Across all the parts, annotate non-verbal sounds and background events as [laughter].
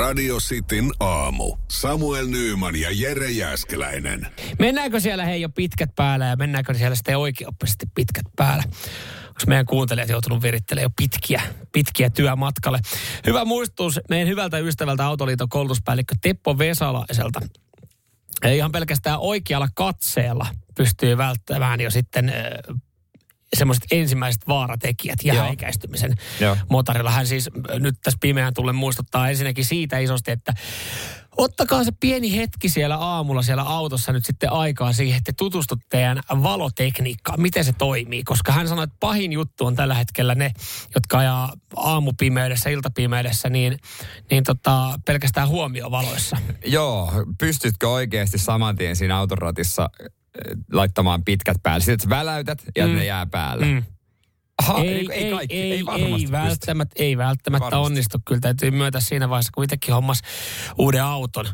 Radio Cityn aamu. Samuel Nyyman ja Jere Jäskeläinen. Mennäänkö siellä hei jo pitkät päällä ja mennäänkö siellä sitten oikeoppisesti pitkät päällä? Onko meidän kuuntelijat joutunut virittelemään jo pitkiä, pitkiä työmatkalle? Hyvä muistutus meidän hyvältä ystävältä Autoliiton koulutuspäällikkö Teppo Vesalaiselta. Ei Ihan pelkästään oikealla katseella pystyy välttämään jo sitten semmoiset ensimmäiset vaaratekijät ja Joo. häikäistymisen Joo. motorilla. Hän siis nyt tässä pimeään tullen muistuttaa ensinnäkin siitä isosti, että ottakaa se pieni hetki siellä aamulla siellä autossa nyt sitten aikaa siihen, että tutustutte teidän valotekniikkaan, miten se toimii. Koska hän sanoi, että pahin juttu on tällä hetkellä ne, jotka ajaa aamupimeydessä, iltapimeydessä, niin, niin tota, pelkästään huomiovaloissa. Joo, pystytkö oikeasti saman tien siinä autoratissa laittamaan pitkät päälle? Sitten väläytät ja Mm. ne jää päälle. Mm. Aha, ei, ei, kaikki, ei, ei, varmasti ei, välttämättä, ei välttämättä Varmasti. onnistu. Kyllä täytyy myötä siinä vaiheessa, kun itsekin hommas uuden auton,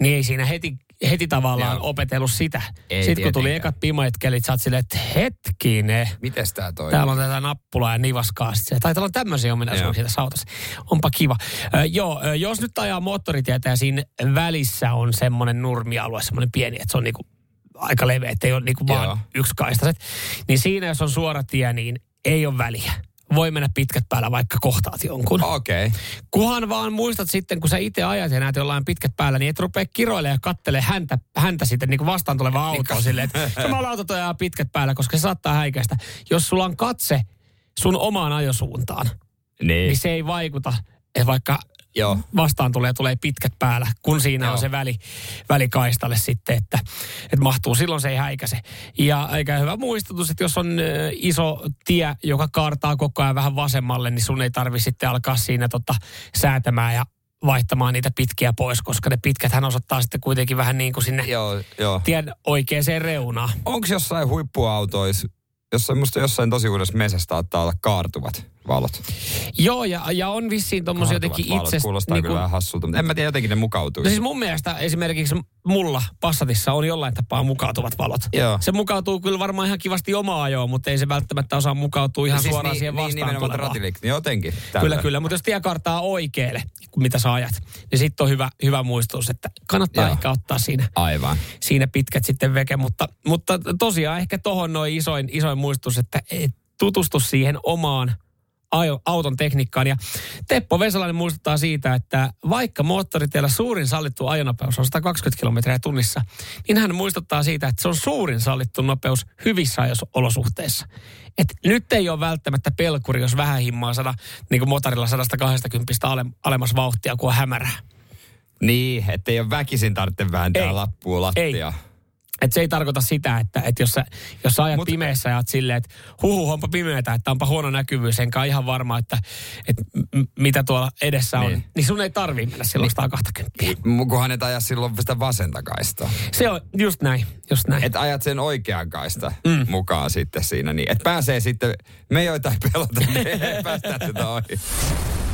niin ei siinä heti, heti tavallaan Joo. opetellut sitä. Ei Sitten kun tuli ekat pimait kelit, sä oot silleen, että hetkinen, Mites tää toimii? Täällä on tätä nappulaa ja nivaskaa. Sitten taitaa olla tämmöisiä ominaisuuksia tässä autossa. Onpa kiva. Ö, joo, jos nyt ajaa moottoritietä ja siinä välissä on semmoinen nurmialue, semmoinen pieni, että se on niinku aika leveä, että ei ole niinku vaan Joo. yksikaistaiset. Niin siinä, jos on suora tie, niin ei ole väliä. Voi mennä pitkät päällä, vaikka kohtaat jonkun. Okei. Okay. Kunhan vaan muistat sitten, kun sä itse ajat ja näet jollain pitkät päällä, niin et rupea kiroilemaan ja kattele häntä, häntä sitten niin kuin vastaan tuleva auto silleen, että [laughs] samalla autot ajaa pitkät päällä, koska se saattaa häikäistä. Jos sulla on katse sun omaan ajosuuntaan, Niin. niin se ei vaikuta, vaikka Joo. vastaan tulee, tulee pitkät päällä, kun siinä Joo. on se väli, välikaistalle sitten, että, että mahtuu, silloin se ei häikäse. Ja eikä hyvä muistutus, että jos on iso tie, joka kaartaa koko ajan vähän vasemmalle, niin sun ei tarvi sitten alkaa siinä tota, säätämään ja vaihtamaan niitä pitkiä pois, koska ne pitkät hän osoittaa sitten kuitenkin vähän niin kuin sinne Joo, joo. tien oikeaan reunaan. Onko jossain huippuautoissa, jossain, musta jossain tosi uudessa mesässä saattaa olla kaartuvat valot? Joo, ja, ja on vissiin tommosia jotenkin itse... Kuulostaa kyllä vähän hassulta, mutta en mä tiedä, jotenkin ne mukautuu. No siis mun mielestä esimerkiksi mulla Passatissa on jollain tapaa mukautuvat valot. Joo. Se mukautuu kyllä varmaan ihan kivasti omaa ajoon, mutta ei se välttämättä osaa mukautua ihan siis suoraan niin, siihen niin, vastaan tulevaan. ratilik, niin jotenkin. Kyllä, tällä. kyllä. Mutta jos tie kartaa oikealle, mitä sä ajat, niin sitten on hyvä, hyvä muistutus, että kannattaa Joo. ehkä ottaa siinä, Aivan. siinä pitkät sitten veke. Mutta, mutta tosiaan ehkä tohon noin isoin, isoin muistutus, että et tutustu siihen omaan auton tekniikkaan. Ja Teppo Vesalainen muistuttaa siitä, että vaikka moottoritiellä suurin sallittu ajonopeus on 120 kilometriä tunnissa, niin hän muistuttaa siitä, että se on suurin sallittu nopeus hyvissä ajosolosuhteissa. Et nyt ei ole välttämättä pelkuri, jos vähän himmaa sada, niin kuin motorilla 120 ale, alemmas vauhtia, kun on hämärää. Niin, ettei ole väkisin tarvitse vääntää Ei. lappua lattia. Et se ei tarkoita sitä, että, että jos, sä, jos sä ajat Mut- pimeässä ja oot silleen, että huhu, onpa pimeätä, että onpa huono näkyvyys, enkä ole ihan varma, että, että m- mitä tuolla edessä on, Niin. niin, niin sun ei tarvii mennä silloin 120. M- Kunhan et aja silloin sitä vasenta kaistaa. Se on just näin, just näin. Että ajat sen oikean kaista mm. mukaan sitten siinä. Niin, että pääsee sitten, me joita ei pelota, me ei päästä tätä ohi.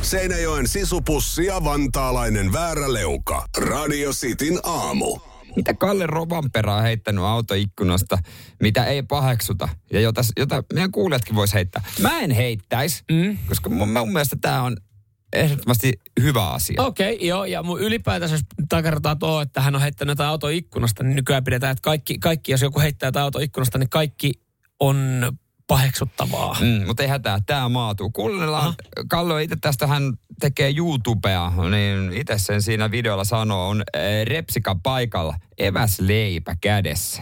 Seinäjoen sisupussi ja vantaalainen vääräleuka. Radio Cityn aamu. Mitä Kalle Rovanperä on heittänyt autoikkunasta, mitä ei paheksuta ja jota, jota meidän kuulijatkin vois heittää. Mä en heittäisi, mm. koska mun, mun mielestä tämä on ehdottomasti hyvä asia. Okei, okay, joo, ja mun ylipäätänsä jos takertaa tuohon, että hän on heittänyt jotain autoikkunasta, niin nykyään pidetään, että kaikki, kaikki jos joku heittää jotain autoikkunasta, niin kaikki on paheksuttavaa. Mm, mutta ei hätää, tämä maatuu. Kuunnellaan, Kalle itse tästä hän tekee YouTubea, niin itse sen siinä videolla sanoo, on äh, repsika paikalla, eväsleipä kädessä.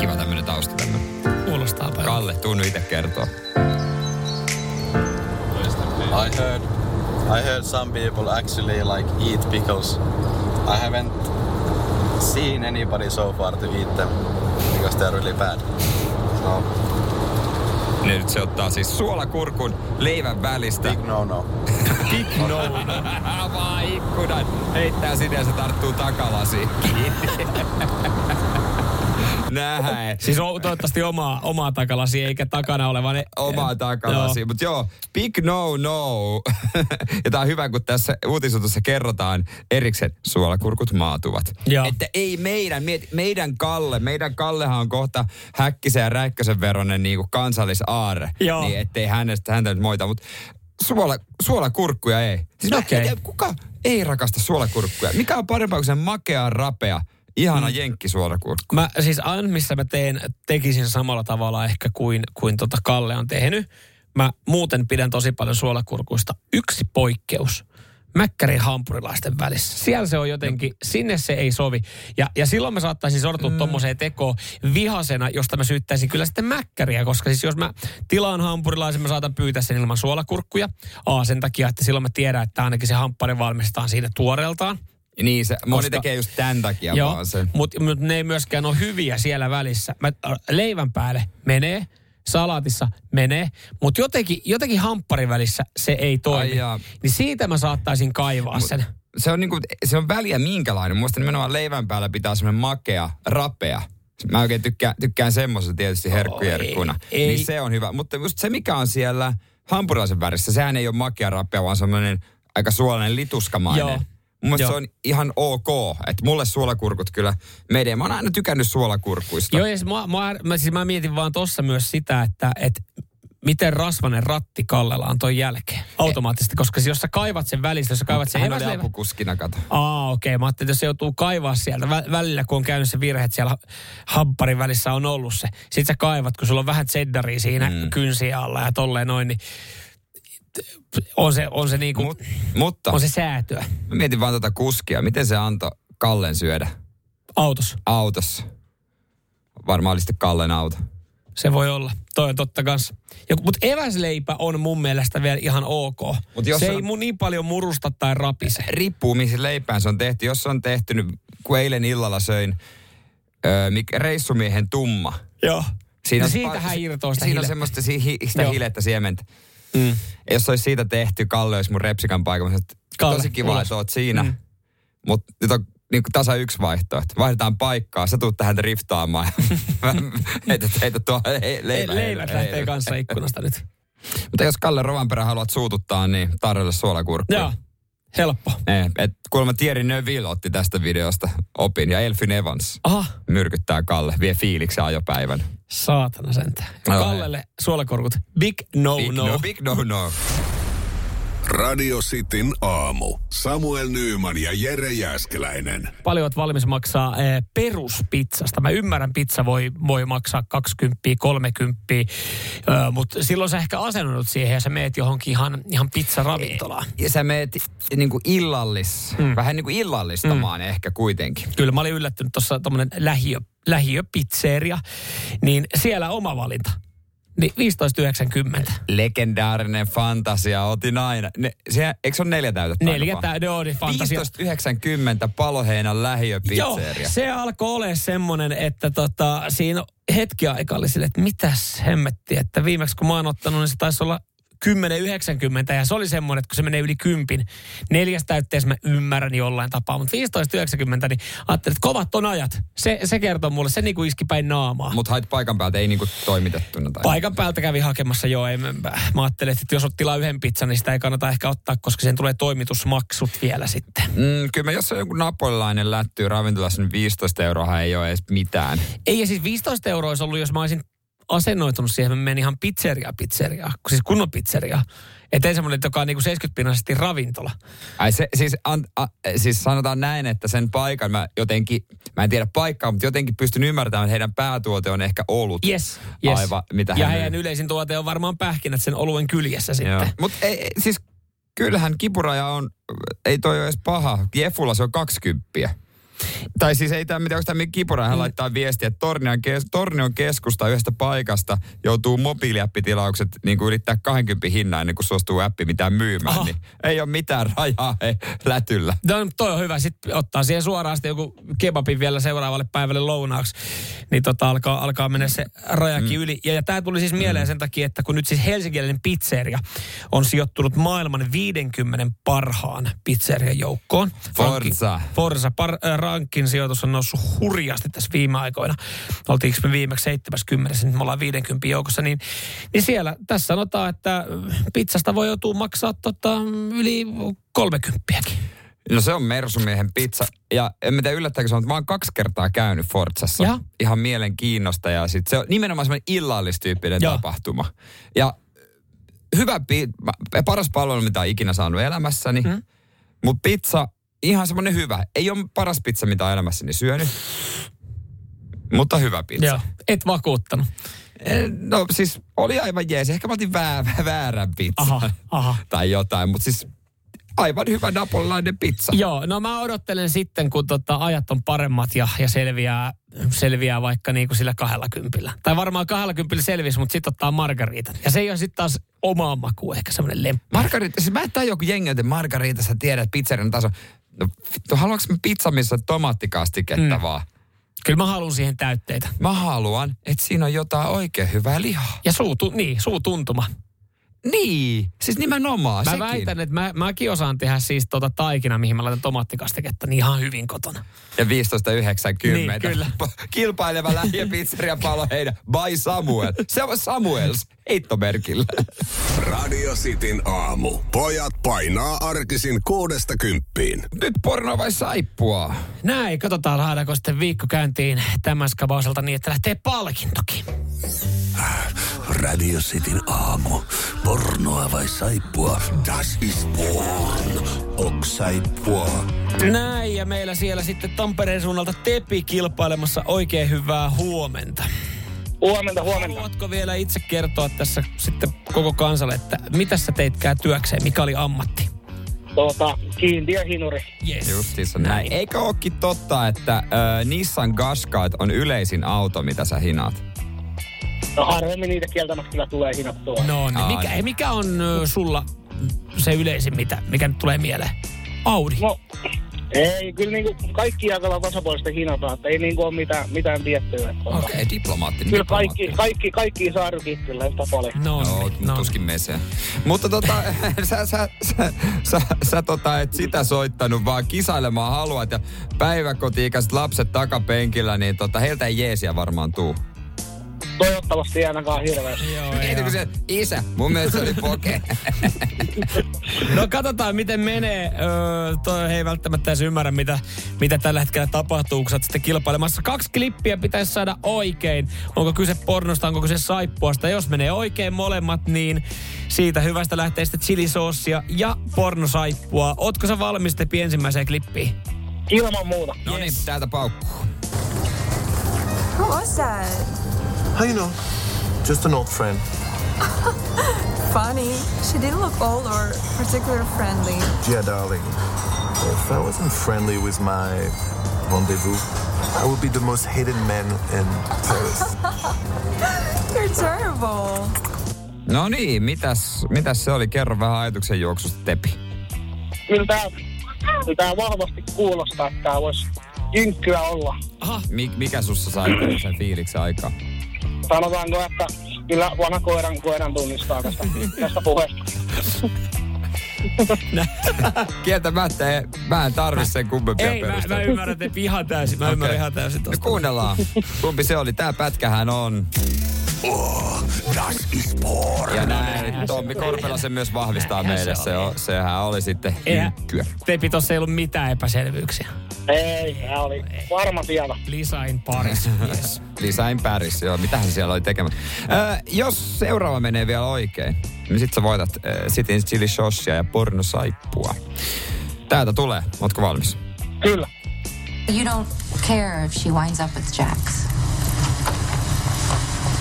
Kiva tämmönen tausta tämmönen. Kuulostaa paljon. Kalle, tuu nyt itse kertoa. I heard I heard some people actually like eat pickles. I haven't seen anybody so far to eat them because they're really bad. So Ne nyt se ottaa siis suolakurkun leivän välistä. big no no. [laughs] Big no. Avaa ikkunan, heittää sinne ja se tarttuu takalasiin. [laughs] Näin. Siis on toivottavasti omaa, omaa takalasi, eikä takana oleva ne... Omaa takalasi. Joo. Mutta joo, big no no. [laughs] ja tää on hyvä, kun tässä uutisotussa kerrotaan erikseen suolakurkut maatuvat. Joo. Että ei meidän, meidän Kalle, meidän Kallehan on kohta Häkkisen ja Räikkösen veronen niin kuin kansallisaare. Joo. Niin ettei hänestä, häntä nyt moita. Mutta suola, suolakurkkuja ei. Siis mä en Okei. tiedä, kuka ei rakasta suolakurkkuja? Mikä on parempaa kuin se makea, rapea, ihana mm. jenkkisuolakurkku? Mä siis aina, missä mä teen, tekisin samalla tavalla ehkä kuin, kuin tota Kalle on tehnyt. Mä muuten pidän tosi paljon suolakurkuista. Yksi poikkeus. Mäkkärin hampurilaisten välissä. Siellä se on jotenkin, sinne se ei sovi. Ja, ja silloin mä saattaisin sortua mm. tommoseen tekoon vihasena, josta mä syyttäisin kyllä sitten mäkkäriä, koska siis jos mä tilaan hampurilaisen, mä saatan pyytää sen ilman suolakurkkuja. A, sen takia, että silloin mä tiedän, että ainakin se hamppari valmistetaan siinä tuoreeltaan. Niin, se, moni Koska- tekee just tämän takia Joo, vaan sen. mutta mut ne ei myöskään ole hyviä siellä välissä. Mä, äh, leivän päälle menee, salaatissa menee, mutta jotenkin, jotenkin hampparin välissä se ei toimi. Niin siitä mä saattaisin kaivaa sen. Se on, niinku, se on väliä minkälainen. Muista nimenomaan leivän päällä pitää semmoinen makea, rapea. Mä oikein tykkään, tykkään semmoisesta tietysti herkkujerkkuna. ei, ei. Niin se on hyvä. Mutta just se, mikä on siellä hampurilaisen värissä, sehän ei ole makea, rapea, vaan semmoinen aika suolainen lituskamainen. Joo. Mun mielestä Joo. se on ihan ok. Että mulle suolakurkut kyllä menee. Mä oon aina tykännyt suolakurkuista. Joo, ja siis mä, mä, mä, siis mä mietin vaan tossa myös sitä, että, että miten rasvanen ratti Kallella on toi jälkeen automaattisesti, koska siis jos sä kaivat sen välistä, jos sä kaivat sen Hän oli apukuskina, kato. Aa, okei. Okay. Mä ajattelin, että jos se joutuu kaivaa sieltä vä- välillä, kun on käynyt se virhe, että siellä hampparin välissä on ollut se. Sitten sä kaivat, kun sulla on vähän cheddaria siinä mm. kynsiä alla ja tolleen noin, niin on se, on se niinku, Mut, mutta on se säätöä mä mietin vaan tota kuskia. Miten se antoi Kallen syödä autossa. autossa? Varmaan oli sitten Kallen auto. Se voi olla. Toi on totta kanssa. Mutta eväsleipä on mun mielestä vielä ihan ok. Mut jos se on- ei mun niin paljon murusta tai rapise. riippuu, missä leipään se on tehty. Jos se on tehty, kun eilen illalla söin öö, reissumiehen tumma. Joo. Siinä no on siitähän irtoaa sitä Siinä on hilettä. semmoista si- hi- sitä Joo. hilettä siementä. Mm. Jos se olisi siitä tehty, Kalle olisi mun repsikan paikalla. Että Kalle, tosi kiva, ulos. että oot siinä. Mm. Mutta nyt on niin kuin tasa yksi vaihtoehto. Vaihdetaan paikkaa, sä tuut tähän driftaamaan. [laughs] heitä, heitä tuo he, Ei, leivä. leivät lähtee kanssa ikkunasta nyt. Mutta jos Kalle Rovanperä haluat suututtaa, niin tarjolle suolakurkkuja. Joo. Helppo. Eh, et kuulemma Thierry Neuville otti tästä videosta opin ja Elfin Evans Aha, myrkyttää Kalle, vie fiiliksen ajopäivän. saatana sentään. Joo, Kallelle suolakorkut. Big no Big no. no, big no no. Radio Cityn aamu. Samuel Nyyman ja Jere Jäskeläinen. Paljon olet valmis maksaa eh, peruspizzasta. Mä ymmärrän, pizza voi, voi maksaa 20, 30, eh, mutta silloin sä ehkä asennut siihen ja sä meet johonkin ihan, ihan pizzaravintolaan. Ja sä meet niin kuin illallis, mm. vähän niin kuin illallistamaan mm. ehkä kuitenkin. Kyllä mä olin yllättynyt tuossa tommonen lähiö, lähiöpizzeria, niin siellä oma valinta. Niin 15,90. Legendaarinen fantasia, otin aina. Ne, se, eikö se ole neljä täytettä? Neljä vaan? täyden oli fantasia. 15,90 Paloheinän Joo, lähiöpizzeria. se alkoi olemaan semmoinen, että tota, siinä hetki aikaa oli sille, että mitäs hemmetti, että viimeksi kun mä oon ottanut, niin se taisi olla 10,90 ja se oli semmoinen, että kun se menee yli kympin, neljäs täytteessä mä ymmärrän jollain tapaa, mutta 15,90 niin ajattelin, että kovat on ajat. Se, se kertoo mulle, se niinku iski päin naamaa. Mutta hait paikan päältä, ei niinku toimitettuna. Tai... Paikan päältä kävi hakemassa joo. Ei, mä, mä ajattelin, että jos tilaa yhden pizzan, niin sitä ei kannata ehkä ottaa, koska sen tulee toimitusmaksut vielä sitten. Mm, kyllä mä, jos on joku napolilainen lättyy ravintolassa, niin 15 euroa ei ole edes mitään. Ei, ja siis 15 euroa olisi ollut, jos mä olisin asennoitunut siihen, mä menin ihan pizzeria pizzeria, siis kunnon pizzeria. Että ei semmoinen, joka on niinku 70-pinnaisesti ravintola. Ai se, siis, an, a, siis sanotaan näin, että sen paikan mä jotenkin, mä en tiedä paikkaa, mutta jotenkin pystyn ymmärtämään, että heidän päätuote on ehkä ollut. Yes, yes. Aivan, mitä ja hän heidän myy. yleisin tuote on varmaan pähkinät sen oluen kyljessä sitten. Mutta siis kyllähän kipuraja on, ei toi ole edes paha. Jefulla se on 20. Tai siis ei tämä mitään, onko tämä kipuraja, hän laittaa viestiä, että Tornion, kes, Tornion keskusta yhdestä paikasta joutuu mobiiliappitilaukset niin kuin ylittää 20 hinnan ennen kuin suostuu appi mitään myymään. Aha. Niin ei ole mitään rajaa [laughs] hei, lätyllä. No, toi on hyvä. Sitten ottaa siihen suoraan sitten joku kebabin vielä seuraavalle päivälle lounaaksi. Niin tota, alkaa, alkaa mennä se rajakin mm. yli. Ja, ja tämä tuli siis mieleen sen takia, että kun nyt siis helsinkiläinen pizzeria on sijoittunut maailman 50 parhaan pizzerian joukkoon. Forza. Forza. Par, äh, rankin sijoitus on noussut hurjasti tässä viime aikoina. Oltiinko me viimeksi 70, nyt me ollaan 50 joukossa. Niin, niin siellä, tässä sanotaan, että pizzasta voi joutua maksaa tota, yli 30 No se on Mersumiehen pizza. Ja en mä tiedä yllättääkö se on, mutta mä oon kaksi kertaa käynyt Forzassa. Ja? Ihan mielenkiinnosta ja sit se on nimenomaan semmoinen illallistyyppinen Joo. tapahtuma. Ja hyvä, pi- paras palvelu, mitä on ikinä saanut elämässäni. Mm. Mutta pizza, ihan semmoinen hyvä. Ei ole paras pizza, mitä elämässäni syönyt. Mutta hyvä pizza. Joo, et vakuuttanut. Eh, No siis oli aivan jees. Ehkä mä otin vää, väärän pizza. Aha, aha. [laughs] tai jotain, mutta siis aivan hyvä napolilainen pizza. Joo, no mä odottelen sitten, kun tota ajat on paremmat ja, ja selviää, selviää vaikka niin kuin sillä kahdella kympillä. Tai varmaan kahdella kympillä selvisi, mutta sitten ottaa margariitan. Ja se ei ole sitten taas omaa maku, ehkä semmoinen lemppi. Margarita, siis mä en tajua, kun jengi on, että Margarita, sä tiedät pizzerian taso. No vittu, haluanko mä pizza, missä tomaattikastiketta mm. vaan? Kyllä mä haluan siihen täytteitä. Mä haluan, että siinä on jotain oikein hyvää lihaa. Ja suu, tu, niin, suutuntuma. Niin, siis nimenomaan Mä sekin. väitän, että mä, mäkin osaan tehdä siis tota taikina, mihin mä laitan tomaattikastiketta, niin ihan hyvin kotona. Ja 15.90. Niin, kyllä. [laughs] Kilpaileva lähiö pizzeria palo heidän. By Samuel. Se on Samuels. Heittomerkillä. Radio Cityn aamu. Pojat painaa arkisin kuudesta kymppiin. Nyt porno vai saippua? Näin, katsotaan saadaanko sitten viikko käyntiin tämän skabauselta niin, että lähtee palkintokin. Radio Cityn aamu. Pornoa vai saippua? Das is porn. Ok saippua. Näin, ja meillä siellä sitten Tampereen suunnalta Tepi kilpailemassa oikein hyvää huomenta. Huomenta, huomenta. Haluatko vielä itse kertoa tässä sitten koko kansalle, että mitä sä teitkään työkseen, mikä oli ammatti? Tuota, kiintiöhinuri. Yes. Justiinsa näin. Eikö ookin totta, että äh, Nissan Qashqai on yleisin auto, mitä sä hinaat? No harvemmin niitä kieltämättä kyllä tulee hinattua. No niin, Aa, mikä, niin. mikä on sulla se yleisin, mitä, mikä nyt tulee mieleen? Audi. No, ei, kyllä niinku kaikki aika lailla tasapuolisesti hinataan, että ei niinku ole mitään, mitään tiettyä. Okei, okay, diplomaattinen. Kyllä kaikki, kaikki, kaikki saa rykittyä yhtä paljon. No, niin, no. tuskin meseen. Mutta tota, [laughs] sä, sä, sä, sä, sä tota, et sitä soittanut, vaan kisailemaan haluat ja päiväkoti-ikäiset lapset takapenkillä, niin tota, heiltä ei jeesiä varmaan tuu. Toivottavasti ei ainakaan hirveästi. Joo, kun se, isä, mun mielestä se oli poke. [laughs] No katsotaan, miten menee. Öö, toi he ei välttämättä edes ymmärrä, mitä, mitä tällä hetkellä tapahtuu, kun sä sitten kilpailemassa. Kaksi klippiä pitäisi saada oikein. Onko kyse pornosta, onko kyse saippuasta. Jos menee oikein molemmat, niin siitä hyvästä lähtee sitten chilisoosia ja pornosaippua. Ootko sä valmis Tepi ensimmäiseen klippiin? Ilman muuta. No niin, täältä paukkuu. Who was that? How you know? Just an old friend. [laughs] Funny. She didn't look old or particularly friendly. Yeah, darling. If I wasn't friendly with my rendezvous, I would be the most hated man in Paris. [laughs] You're terrible. No niin, mitäs, mitäs se oli? Kerro vähän ajatuksen juoksusta, Tepi. Kyllä tää, kyllä tää vahvasti kuulostaa, että tää voisi jynkkyä olla. Aha, Mik, mikä sussa sai sen fiiliksen aikaa? Sanotaanko, että kyllä vanha koiran, koiran tunnistaa tästä, [laughs] tästä puheesta. [laughs] Kieltämättä, ei- mä en tarvi sen kummempia ei, mä, mä ymmärrän Tepi ihan täysin. Mä ymmärrän ihan täysin No tosta. kuunnellaan. Kumpi se oli? Tää pätkähän on. Oh, das is porn. Ja näin. Tommi Korpela sen myös vahvistaa meille. se Se, on, sehän oli sitten hynkkyä. Tepi tossa ei ollut mitään epäselvyyksiä. Ei, tää oli varma tieto. Lisain paris. Yes. [laughs] Lisäin Paris, joo. Mitähän se siellä oli tekemään? Öö, jos seuraava menee vielä oikein, niin sit sä voitat äh, Sitin chili shoshia ja porno saippua. Täältä tulee. Ootko valmis? Kyllä. You don't care if she winds up with Jax.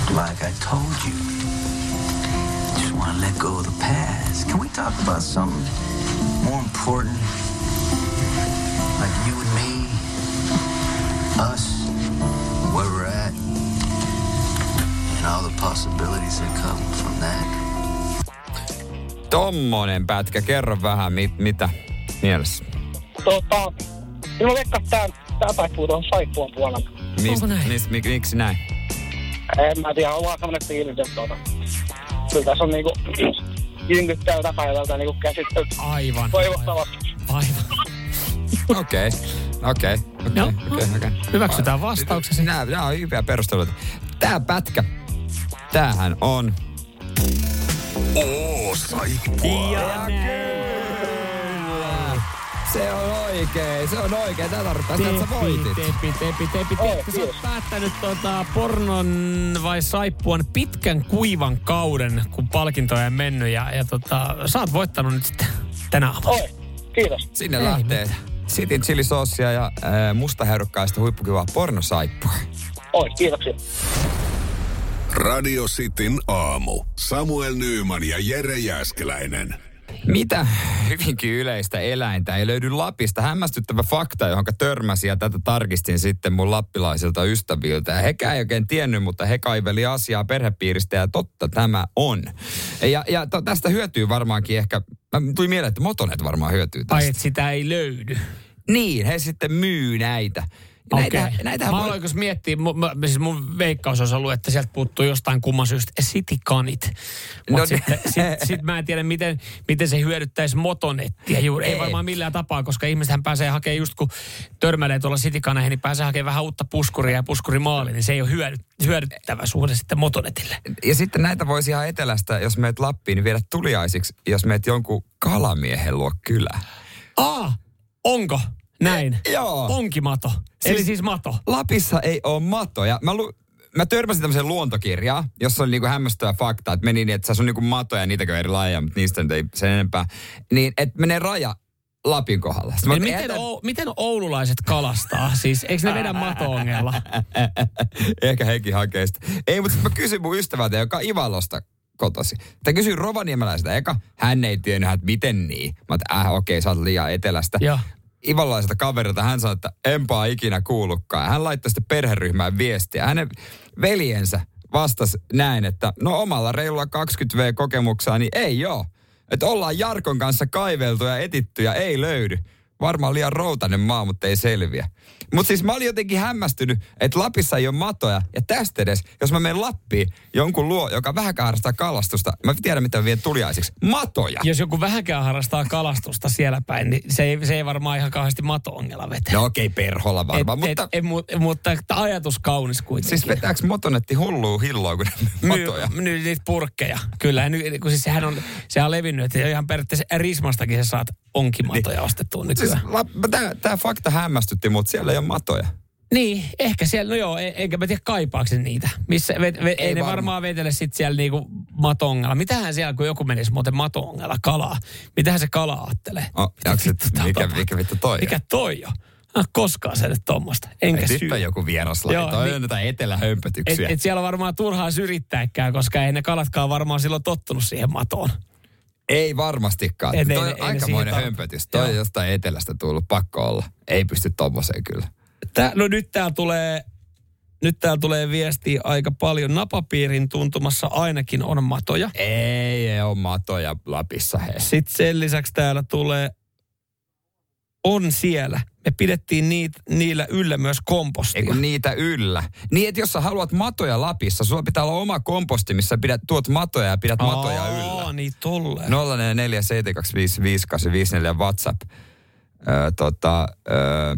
Like I told you, just want to let go of the past. Can we talk about something more important? Like you and me, us, where we're at, and all the possibilities that come from that. Tommonen pätkä. Kerro vähän, mit, mitä mielessä. Tota, minun veikkaan, että tää, tää taipuu tuohon saippuan puolelle. Mist, Onko näin? Mist, mik, miksi näin? En mä tiedä, on vaan semmonen fiilis, että tota, kyllä tässä on niinku [clears throat] jynkyt tältä päivältä niinku käsitelty Aivan. toivottavasti. Aivan. Okei. Okei. No, Okei. Okei. Hyväksytään vastauksesi. Nämä, nämä on hyviä perusteluita. Tää pätkä, tämähän on... Oh, saippua. Ja Se on oikein, se on oikein. Tätä tarkoittaa sitä, että sä voitit. Tepi, tepi, tepi, Oi, tepi. Sä oot päättänyt tota pornon vai saippuan pitkän kuivan kauden, kun palkintoja on mennyt. Ja, ja tota, sä oot voittanut nyt sitten tänä aamuna. Oi, kiitos. Sinne Ei lähtee sitin chilisoosia ja äh, mustaherukkaista huippukivaa pornosaippua. Oi, kiitoksia. Radio Cityn aamu. Samuel Nyyman ja Jere Jäskeläinen. Mitä hyvinkin yleistä eläintä ei löydy Lapista? Hämmästyttävä fakta, johon törmäsin ja tätä tarkistin sitten mun lappilaisilta ystäviltä. Hekään ei oikein tiennyt, mutta he kaiveli asiaa perhepiiristä ja totta tämä on. Ja, ja to, tästä hyötyy varmaankin ehkä, tuli mieleen, että Motonet varmaan hyötyy tästä. Ai, että sitä ei löydy. Niin, he sitten myy näitä. Näitä, näitä Mä voi... aloin miettiä, mu, mä, siis mun veikkaus olisi ollut, että sieltä puuttuu jostain kumman syystä citykanit. No Mutta niin. sitten sit, sit mä en tiedä, miten, miten se hyödyttäisi motonettia juuri. Ei, Ei. varmaan millään tapaa, koska ihmisethän pääsee hakemaan just kun törmäilee tuolla citykaneihin, niin pääsee hakemaan vähän uutta puskuria ja puskurimaali, niin se ei ole hyödy, hyödyttävä suhde sitten motonetille. Ja sitten näitä voisi ihan etelästä, jos meet Lappiin, niin viedä tuliaisiksi, jos meet jonkun kalamiehen luo kylä. Aa, onko näin? Joo. Onkin mato. Siis- Eli siis mato. Lapissa ei ole matoja. Mä, lu, mä törmäsin tämmöiseen luontokirjaan, jossa oli niinku hämmästyttävä fakta, että meni niin, että se on niinku matoja, niitäkö eri lajeja, mutta niistä nyt ei sen enempää. Niin, että menee raja Lapin kohdalla. Sitten miten, eihän o, miten oululaiset kalastaa? Siis eikö ne vedä mato-ongella? [laughs] Ehkä hekin hakee sitä. Ei, mutta mä kysyin mun ystävältä, joka on Ivalosta kotosi. Mä kysyin rovaniemeläiseltä eka. Hän ei tiennyt, että miten niin. Mä että äh, okei, okay, sä oot liian etelästä. Joo. Ivalaiselta kaverilta hän sanoi, että enpä ikinä kuullutkaan. Hän laittoi sitten perheryhmään viestiä. Hänen veljensä vastasi näin, että no omalla reilulla 20V kokemuksella, niin ei oo. Että ollaan Jarkon kanssa kaiveltu ja etitty ja ei löydy. Varmaan liian routainen maa, mutta ei selviä. Mutta siis mä olin jotenkin hämmästynyt, että Lapissa ei ole matoja. Ja tästä edes, jos mä menen Lappiin jonkun luo, joka vähän harrastaa kalastusta, mä tiedän mitä mä vien tuliaisiksi. Matoja. Jos joku vähänkään harrastaa kalastusta siellä päin, niin se ei, se ei varmaan ihan kauheasti mato-ongella vetää. No okei, okay, perholla varmaan, et, mutta... et, et, mu- mutta ajatus kaunis kuitenkin. Siis vetääks motonetti hulluu hilloa, kun matoja? Myy, myy niitä purkkeja. Kyllä, ny, kun siis sehän on, sehän on levinnyt, että ihan periaatteessa Rismastakin sä saat onkimatoja ostettua Siis nykyään. tämä fakta hämmästytti, mutta siellä ei ole matoja. Niin, ehkä siellä, no joo, e- eikä mä tiedä kaipaako se niitä. Missä, ve, ve, ei, Ei ne varmaan. varmaan vetele sit siellä niinku matongalla. Mitähän siellä, kun joku menisi muuten matongalla kalaa, mitähän se kala ajattelee? Oh, on mikä, mikä vittu toi Mikä toi on? Mä en koskaan se nyt tommosta. Enkä Ei, syy. nyt on joku vieraslaji. Joo, Toi niin- on jotain Et, etelähömpötyksiä. et siellä on varmaan turhaa syrjittääkään, koska ei ne kalatkaan varmaan silloin tottunut siihen matoon. Ei varmastikaan. Et toi on ei ne aikamoinen hömpötys. Toi on jostain etelästä tullut, pakko olla. Ei pysty tommoseen kyllä. Tää, no nyt täällä tulee, nyt täällä tulee viestiä aika paljon. Napapiirin tuntumassa ainakin on matoja. Ei, ei ole matoja Lapissa he. Sitten sen lisäksi täällä tulee, on siellä. Me pidettiin niit, niillä yllä myös kompostia. Ei kun niitä yllä. Niin, että jos sä haluat matoja Lapissa, sulla pitää olla oma komposti, missä pidät, tuot matoja ja pidät matoja yllä. Aa, niin tolleen. 0447255554 WhatsApp. Öö, tota, öö,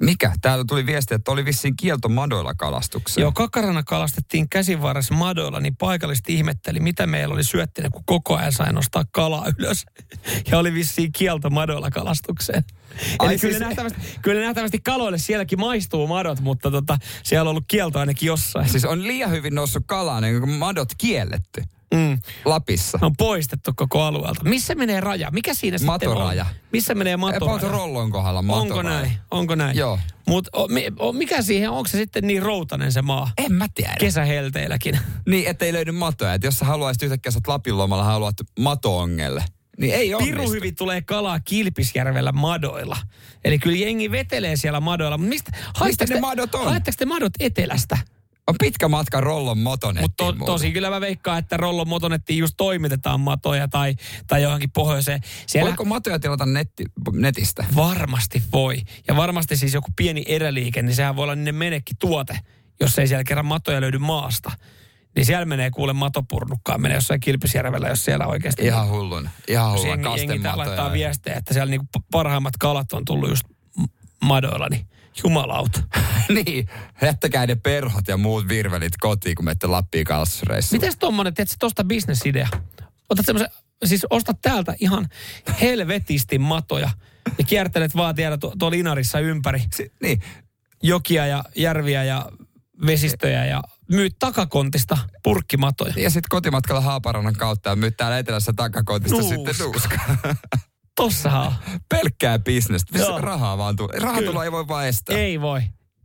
mikä? Täällä tuli viesti, että oli vissiin kielto madoilla kalastukseen. Joo, kakarana kalastettiin käsivarressa madoilla, niin paikalliset ihmetteli, mitä meillä oli syöttinä, kun koko ajan sai nostaa kalaa ylös. [laughs] Ja oli vissiin kielto madoilla kalastukseen. Ai Eli kyllä, siis- nähtävästi, kyllä nähtävästi kaloille sielläkin maistuu madot, mutta tota, siellä on ollut kielto ainakin jossain. Siis on liian hyvin noussut kalaa, niin kuin madot kielletty Mm. Lapissa. On poistettu koko alueelta. Missä menee raja? Mikä siinä Matoraja. sitten on? Missä menee matoraja? rollon kohdalla matoraja. Onko näin? Onko näin? Joo. Mutta mikä siihen, onko se sitten niin routanen se maa? En mä tiedä. Kesähelteilläkin. [laughs] Niin, ettei löydy matoja. Että jos sä haluaisit yhtäkkiä, sä oot Lapin lomalla, haluat matoongelle, niin ei onnistu. Piru hyvin tulee kalaa Kilpisjärvellä madoilla. Eli kyllä jengi vetelee siellä madoilla. Mistä, haetteko ne madot on? Haetteko te madot etelästä? On pitkä matka rollon motonettiin Mutta to, muuten. tosi kyllä mä veikkaan, että Rollon motonettiin just toimitetaan matoja tai, tai johonkin pohjoiseen. Siellä Voiko matoja tilata netti, netistä? varmasti voi. Ja varmasti siis joku pieni eräliike, niin sehän voi olla niiden menekki tuote, jos ei siellä kerran matoja löydy maasta. Niin siellä menee kuule matopurnukkaan, menee jossain Kilpisjärvellä, jos siellä oikeasti... Ihan hullun. Ihan hullun jengi, jengi laittaa viestejä, että siellä niinku parhaimmat kalat on tullut just m- madoilla, [laughs] niin jumalauta. niin, jättäkää ne perhot ja muut virvelit kotiin, kun menette Lappiin kalastusreissuun. Mites tommonen, tiedätkö, tosta bisnesidea? Otat semmoisen siis ostat täältä ihan helvetisti matoja ja kiertelet vaan tiedä tu- tuolla Inarissa ympäri Si- niin, jokia ja järviä ja vesistöjä ja myyt takakontista purkkimatoja. ja sitten kotimatkalla Haaparannan kautta ja myyt täällä etelässä takakontista Nuus. sitten nuuskaa. [laughs] Tossahan on. Pelkkää bisnestä. Joo. Rahaa vaan tulee. Tulla ei voi vaan estää. Ei voi.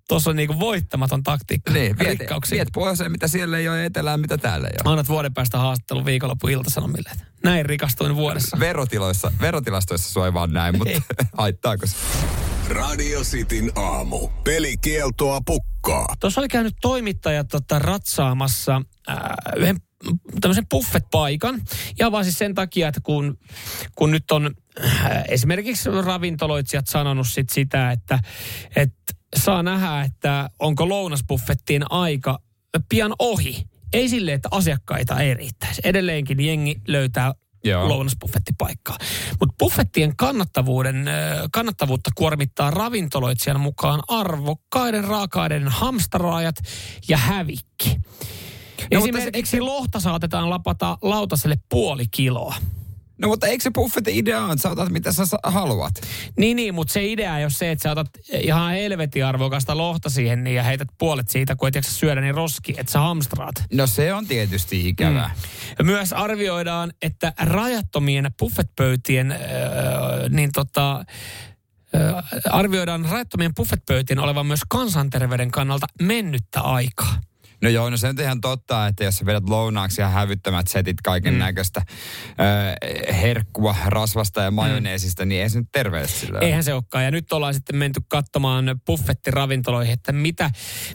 Tuossa on niinku voittamaton taktiikka. Niin, viet, Rikkauksia. viet pohjoiseen, mitä siellä ei ole, etelään, mitä täällä ei ole. Annat vuoden päästä haastattelun viikonloppu iltasanomille. että Näin rikastuin vuodessa. Verotiloissa, verotilastoissa sua ei vaan näin, mutta [laughs] haittaako se? Radio Cityn aamu. Pelikieltoa pukkaa. Tuossa oli käynyt toimittaja tota, ratsaamassa ää, yhden tämmöisen buffet-paikan. Ja vaan siis sen takia, että kun, kun nyt on äh, esimerkiksi ravintoloitsijat sanonut sit sitä, että, että saa nähdä, että onko lounasbuffettien aika pian ohi. Ei sille, että asiakkaita ei riittäisi. Edelleenkin jengi löytää Joo. lounasbuffettipaikkaa. Mutta buffettien kannattavuuden, äh, kannattavuutta kuormittaa ravintoloitsijan mukaan arvokkaiden raaka-aineiden hamstaraajat ja hävikki. No, Esimerkiksi lohta saatetaan lapata lautaselle puoli kiloa. No mutta eikö se buffetin idea on, että sä otat mitä sä haluat? Niin, niin, mutta se idea ei ole se, että sä otat ihan helvetin arvokasta lohta siihen niin ja heität puolet siitä, kun et jaksa syödä niin roski, että sä hamstraat. No se on tietysti ikävää. Mm. Myös arvioidaan, että rajattomien buffetpöytien, öö, niin tota, öö, arvioidaan rajattomien buffetpöytien olevan myös kansanterveyden kannalta mennyttä aikaa. No joo, no se on ihan totta, että jos sä vedät lounaaksi ja hävyttömät setit kaiken näköistä äh, herkkua, rasvasta ja majoneesista, niin ei se nyt terveellistä sillä ole. Eihän se olekaan. Ja nyt ollaan sitten menty katsomaan buffettiravintoloihin, että mitä,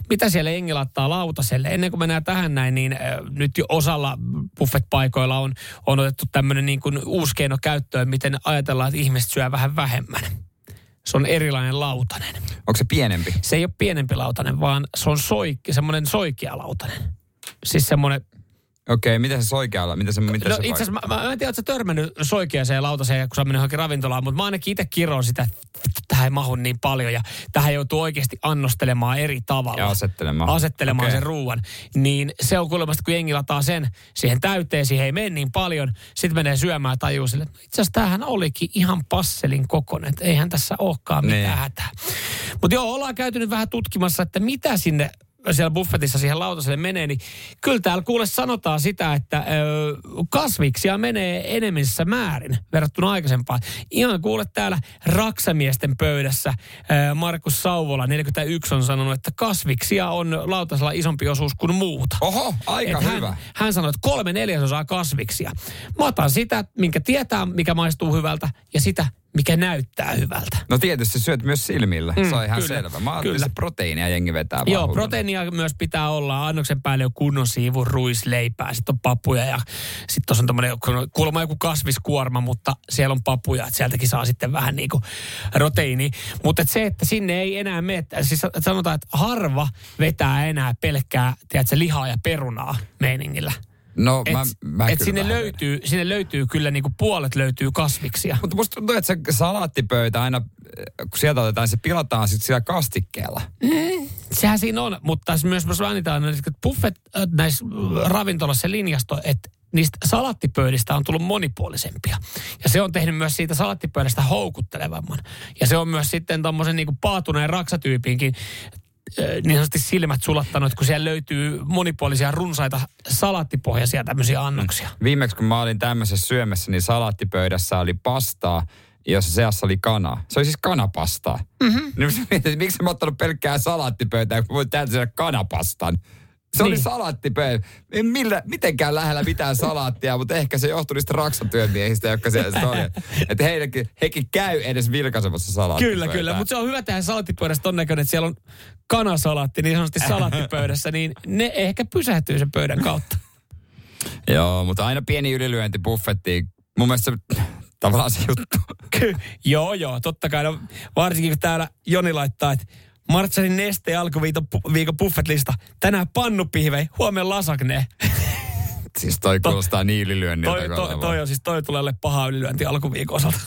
mitä siellä jengi laittaa lautaselle. Ennen kuin mennään tähän näin, niin äh, nyt jo osalla buffetpaikoilla on, on otettu tämmöinen niin kuin uusi keino käyttöön, miten ajatellaan, että ihmiset syö vähän vähemmän. Se on erilainen lautanen. Onko se pienempi? Se ei ole pienempi lautanen, vaan se on soikki, semmoinen soikea lautanen. Siis semmoinen Okei, okay, mitä se soikealla? Mitä se, mitä no se itse asiassa mä, mä, en tiedä, sä törmännyt soikeaseen lautaseen, kun sä mennyt johonkin ravintolaan, mutta mä ainakin itse kiroon sitä, että tähän ei mahu niin paljon ja tähän joutuu oikeasti annostelemaan eri tavalla. Ja asettelemaan. Asettelemaan Okei. sen ruuan. Niin se on kuulemma, kun jengi lataa sen siihen täyteen, siihen ei mene niin paljon, sitten menee syömään ja tajuu sille, että itse asiassa tämähän olikin ihan passelin kokonen, että eihän tässä olekaan mitään Niin. hätää. Mutta joo, ollaan käyty nyt vähän tutkimassa, että mitä sinne siellä buffetissa siihen lautaselle menee, niin kyllä täällä kuule sanotaan sitä, että ö, kasviksia menee enemmissä määrin verrattuna aikaisempaan. Ihan kuule täällä raksamiesten pöydässä ö, Markus Sauvola, 41, on sanonut, että kasviksia on lautasella isompi osuus kuin muuta. Oho, aika Et hyvä. Hän, hän sanoi, että kolme neljäsosaa kasviksia. Mä otan sitä, minkä tietää, mikä maistuu hyvältä, ja sitä, mikä näyttää hyvältä. No tietysti syöt myös silmillä, mm, se on ihan kyllä, selvä. Mä kyllä. proteiinia jengi vetää Joo, hulluna. proteiinia myös pitää olla. Annoksen päälle on kunnon siivu, ruisleipää, sitten on papuja ja sitten tuossa on tämmöinen kuulemma joku kasviskuorma, mutta siellä on papuja, että sieltäkin saa sitten vähän niin kuin proteiini. Mutta et se, että sinne ei enää mene, siis sanotaan, että harva vetää enää pelkkää, tiedätkö, lihaa ja perunaa meiningillä. No Et, mä, mä et sinne, löytyy, sinne löytyy kyllä niin kuin puolet löytyy kasviksia. Mutta musta tuntuu, että se salaattipöytä aina, kun sieltä otetaan, se pilataan sitten sillä kastikkeella. Sehän siinä on, mutta myös me mainitaan, että buffet äh, näissä ravintolassa se linjasto, että niistä salattipöydistä on tullut monipuolisempia. Ja se on tehnyt myös siitä salattipöydästä houkuttelevamman. Ja se on myös sitten tommosen niin paatuneen raksatyypinkin niin sanotusti silmät sulattanut, kun siellä löytyy monipuolisia runsaita salaattipohjaisia tämmöisiä annoksia. Viimeksi kun mä olin tämmöisessä syömässä, niin salaattipöydässä oli pastaa, jossa seassa oli kanaa. Se oli siis kanapastaa. Mm-hmm. Niin mä mietin, miksi mä ottanut pelkkää salaattipöytää, kun voin täältä syödä kanapastan. Se niin. oli salaattipöytä. En millä, mitenkään lähellä mitään salaattia, mutta ehkä se johtui niistä raksatyömiehistä, jotka siellä oli. Että heidänkin, hekin käy edes vilkaisemassa salaattipöytää. Kyllä, kyllä. Mutta se on hyvä tehdä salattipöydässä ton näköinen, että siellä on kanasalaatti niin sanotusti salaattipöydässä, niin ne ehkä pysähtyy sen pöydän kautta. [laughs] Joo, mutta aina pieni ylilyönti buffettiin. Mun mielestä se tavallaan se juttu. Ky- joo, joo, totta kai. No, varsinkin kun täällä Joni laittaa, että Martsanin neste alkuviikon buffetlista. Tänään pannupihvei, huomenna lasagne. [laughs] Siis toi kuulostaa niin ylilyönniltä. toi, toi, toi, on siis toi tulee paha ylilyönti alkuviikon osalta.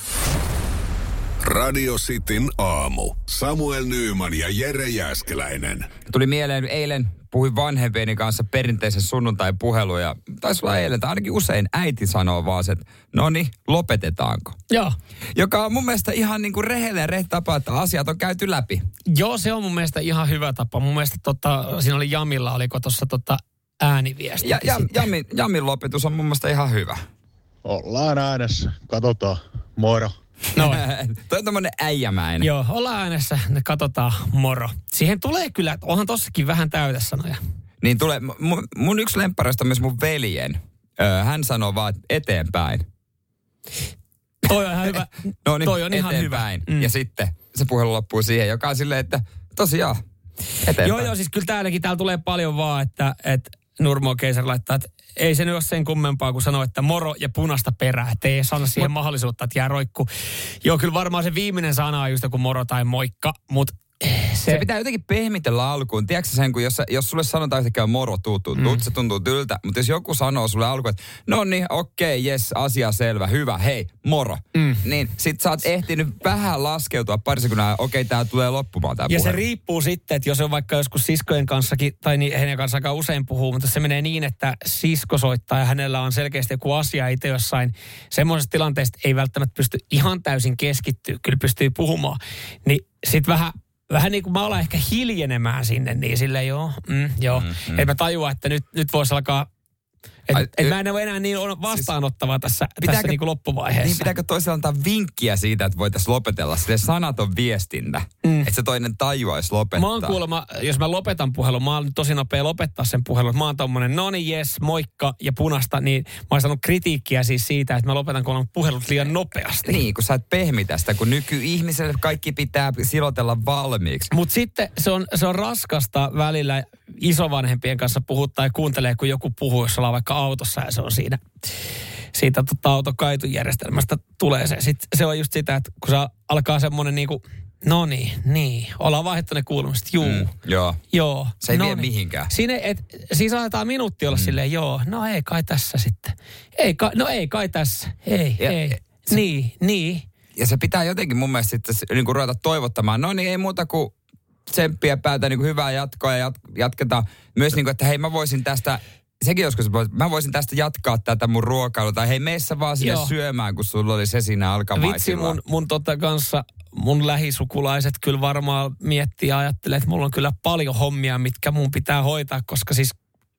Radio Cityn aamu. Samuel Nyyman ja Jere Jäskeläinen. Tuli mieleen eilen puhuin vanhempieni kanssa perinteisen sunnuntai-puhelun ja taisi olla eilen, tai ainakin usein äiti sanoo vaan että no niin, lopetetaanko? Joo. Joka on mun mielestä ihan niin kuin rehellinen rehti tapa, että asiat on käyty läpi. Joo, se on mun mielestä ihan hyvä tapa. Mun mielestä tota, siinä oli Jamilla, oliko tuossa tota ääniviesti. Ja, ja Jamin, Jamin lopetus on mun mielestä ihan hyvä. Ollaan äänessä. Katsotaan. Moro. No, [laughs] Toi on tämmönen äijämäinen. joo, ollaan äänessä, ne katsotaan moro. Siihen tulee kyllä, onhan tossakin vähän täytesanoja. Niin tulee, mun, mun yksi lemppareista on myös mun veljen. Öö, hän sanoo vaan eteenpäin. Toi on ihan hyvä. [laughs] No niin, Toi on ihan eteenpäin. hyvä. Mm. Ja sitten se puhelu loppuu siihen, joka on silleen, että tosiaan, eteenpäin. Joo, joo, siis kyllä täälläkin täällä tulee paljon vaan, että, että Nurmo Keisari laittaa, että ei se nyt ole sen kummempaa kuin sanoa, että moro ja punasta perää. Että ei sano siihen mahdollisuutta, että jää roikku. Joo, kyllä varmaan se viimeinen sana on just joku moro tai moikka, mutta se, Se pitää jotenkin pehmitellä alkuun. Tiedätkö sen, kun jos, jos sulle sanotaan yhtäkkiä moro, tuu, tuu, tuu, se tuntuu tyltä. Mutta jos joku sanoo sulle alkuun, että no niin, okei, jes, asia selvä, hyvä, hei, moro. Mm. Niin sit sä oot ehtinyt vähän laskeutua pari sekuntia, okei, tää tulee loppumaan tää Ja se puhelu. riippuu sitten, että jos on vaikka joskus siskojen kanssakin, tai niin, heidän kanssa aika usein puhuu, mutta se menee niin, että sisko soittaa ja hänellä on selkeästi joku asia itse jossain. Semmoisesta tilanteesta ei välttämättä pysty ihan täysin keskittyä, kyllä pystyy puhumaan. Niin sitten vähän Vähän niin kuin mä alan ehkä hiljenemään sinne, niin sille joo, mm, joo. Mm, mm. Että mä tajuan, että nyt, nyt voisi alkaa, että Ai, et mä en ole enää niin vastaanottava tässä, tässä niin kuin loppuvaiheessa. Niin pitääkö toisella antaa vinkkiä siitä, että voitaisiin lopetella sille sanaton viestintä? Mm. Että se toinen tajuaisi lopettaa. Mä oon kuulemma, jos mä lopetan puhelun, mä oon tosi nopea lopettaa sen puhelun. Mä oon tommonen, no niin jes, moikka ja punasta, niin mä oon saanut kritiikkiä siis siitä, että mä lopetan on puhelut liian nopeasti. Niin, kun sä et pehmitä sitä, kun nykyihmiselle kaikki pitää silotella valmiiksi. Mutta sitten se on, se on raskasta välillä isovanhempien kanssa puhuttaa ja kuuntelee, kun joku puhuu, jos ollaan vaikka autossa ja se on siinä siitä tota, autokaitujärjestelmästä tulee se. Sitten se on just sitä, että kun se alkaa semmoinen niinku, no niin, niin, ollaan vaihdettu ne kuulumista, juu. Mm, joo. Joo. Se ei no vie niin. mihinkään. Siinä, et, siis aletaan minuutti olla mm. silleen, joo, no ei kai tässä sitten. Ei kai, no ei kai tässä. Ei, Ja- ei. ja niin, niin. Ja se pitää jotenkin mun mielestä sitten niin kuin ruveta toivottamaan. No niin, ei muuta kuin tsemppiä päätä, niin kuin hyvää jatkoa ja jat, jatketaan. Myös niin kuin, että hei mä voisin tästä, sekin joskus, mä voisin tästä jatkaa tätä mun ruokailua. Tai hei meissä vaan sinne Joo. syömään, kun sulla oli se siinä alkamaisilla. Vitsi mun, mun tota kanssa, mun lähisukulaiset kyllä varmaan miettii ja ajattelee, että mulla on kyllä paljon hommia, mitkä mun pitää hoitaa, koska siis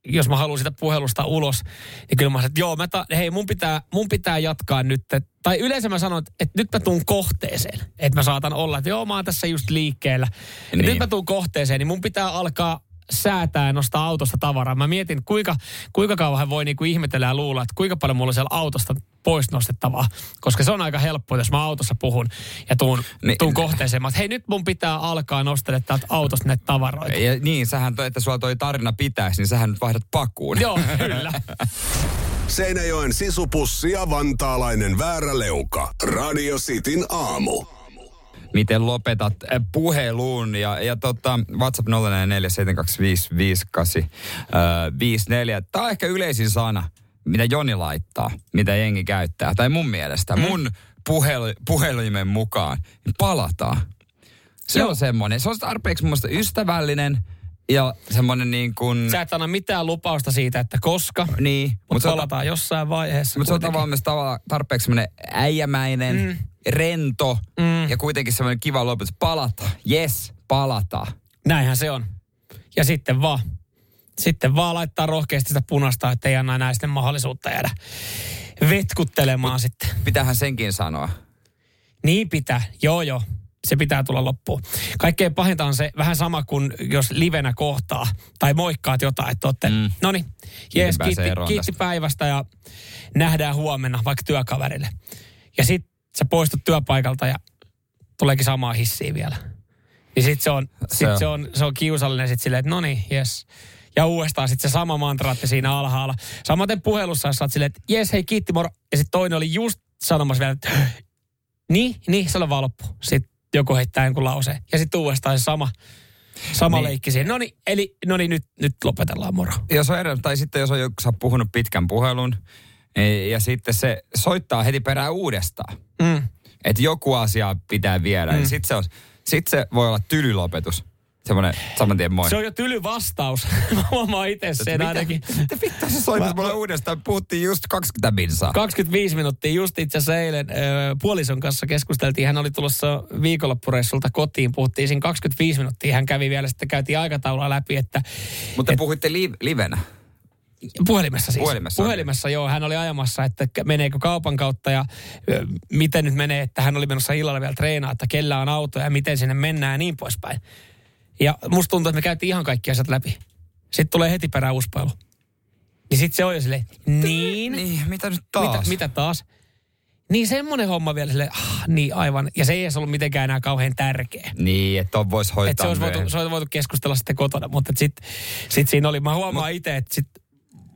jos mä haluan sitä puhelusta ulos, niin kyllä mä sanon, että joo, mä ta- hei, mun pitää, mun pitää jatkaa nyt. Tai yleensä mä sanon, että, että nyt mä tuun kohteeseen. Että mä saatan olla, että joo, mä oon tässä just liikkeellä. Niin. Niin. Nyt mä tuun kohteeseen, niin mun pitää alkaa säätää ja nostaa autosta tavaraa. Mä mietin, kuinka, kuinka kauan hän voi niinku ihmetellä ja luulla, että kuinka paljon mulla on siellä autosta pois nostettavaa. Koska se on aika helppoa, jos mä autossa puhun ja tuun, Niin. tuun kohteeseen. Mä, että hei, nyt mun pitää alkaa nostella täältä autosta näitä tavaroita. Ja niin, sähän toi, että sulla toi tarina pitäisi, niin sähän nyt vaihdat pakuun. Joo, kyllä. [laughs] Seinäjoen sisupussi ja vantaalainen vääräleuka. Radio Cityn aamu. Miten lopetat äh, puheluun ja, ja tota, WhatsApp 0447255854. Tämä on ehkä yleisin sana, mitä Joni laittaa, mitä jengi käyttää. Tai mun mielestä, mm. mun puhelu, puhelimen mukaan, niin palataan. Se Joo. on semmoinen, se on tarpeeksi mun mielestä ystävällinen ja semmoinen niin kuin... Sä et anna mitään lupausta siitä, että koska, Niin, mutta on, palataan jossain vaiheessa. mutta se on tavallaan myös tarpeeksi semmoinen äijämäinen, mm. Rento mm. ja kuitenkin semmoinen kiva lopetus. Palata, yes, palataan. Näinhän se on. Ja sitten vaan, sitten vaan laittaa rohkeasti sitä punasta, että ei anna enää sitten mahdollisuutta jäädä vetkuttelemaan sitten. Pitäähän senkin sanoa. Niin pitää, joo joo. Se pitää tulla loppuun. Kaikkein pahinta on se vähän sama kuin jos livenä kohtaa tai moikkaat jotain, että olette, mm. no niin, jees, kiitti, kiitti tästä. päivästä ja nähdään huomenna vaikka työkaverille. Ja sit sä poistut työpaikalta ja tuleekin samaa hissiä vielä. Niin sit se on, Se sit on. se on, se on kiusallinen sit silleen, että no niin, jes. Ja uudestaan sitten se sama mantraatti siinä alhaalla. Samaten puhelussa, jos sä oot silleen, että jes, hei kiitti moro. Ja sitten toinen oli just sanomassa vielä, että niin, niin, se on vaan loppu. Sitten joku heittää jonkun lauseen. Ja sitten uudestaan se sama, sama Niin. leikki siihen. No niin, eli no niin, nyt, nyt lopetellaan moro. Jos on eri, tai sitten jos on joku, sä puhunut pitkän puhelun, ja sitten se soittaa heti perään uudestaan. Mm. Että joku asia pitää viedä. Mm. Sitten se, on, sit se voi olla tylylopetus. Semmoinen saman tien moi. Se on jo tyly vastaus. [laughs] Mä huomaan itse sen Mitä- ainakin. Mitä vittu sä soitit Mä- mulle uudestaan? Puhuttiin just 20 minsaa. 25 minuuttia. Just itse asiassa eilen ö, puolison kanssa keskusteltiin. Hän oli tulossa viikonloppureissulta kotiin. Puhuttiin siinä 25 minuuttia. Hän kävi vielä sitten, käytiin aikataulua läpi, että Mutta te puhuitte li- livenä. Puhelimessa siis. Puhelimessa, Puhelimessa joo. Hän oli ajamassa, että meneekö kaupan kautta ja ö, miten nyt menee, että hän oli menossa illalla vielä treenaa, että kellä on auto ja miten sinne mennään ja niin poispäin. Ja musta tuntuu, että me käytiin ihan kaikki asiat läpi. Sitten tulee heti perään uspailu. Niin sitten se on jo silleen, niin, Niin, mitä nyt taas? mitä, mitä taas? Niin semmoinen homma vielä silleen, ah, niin aivan. Ja se ei edes ollut mitenkään enää kauhean tärkeä. Niin, että on voisi hoitaa Että se olisi voitu, se olisi voitu keskustella sitten kotona, mutta sitten sit siinä oli, mä huomaan itse, että sit,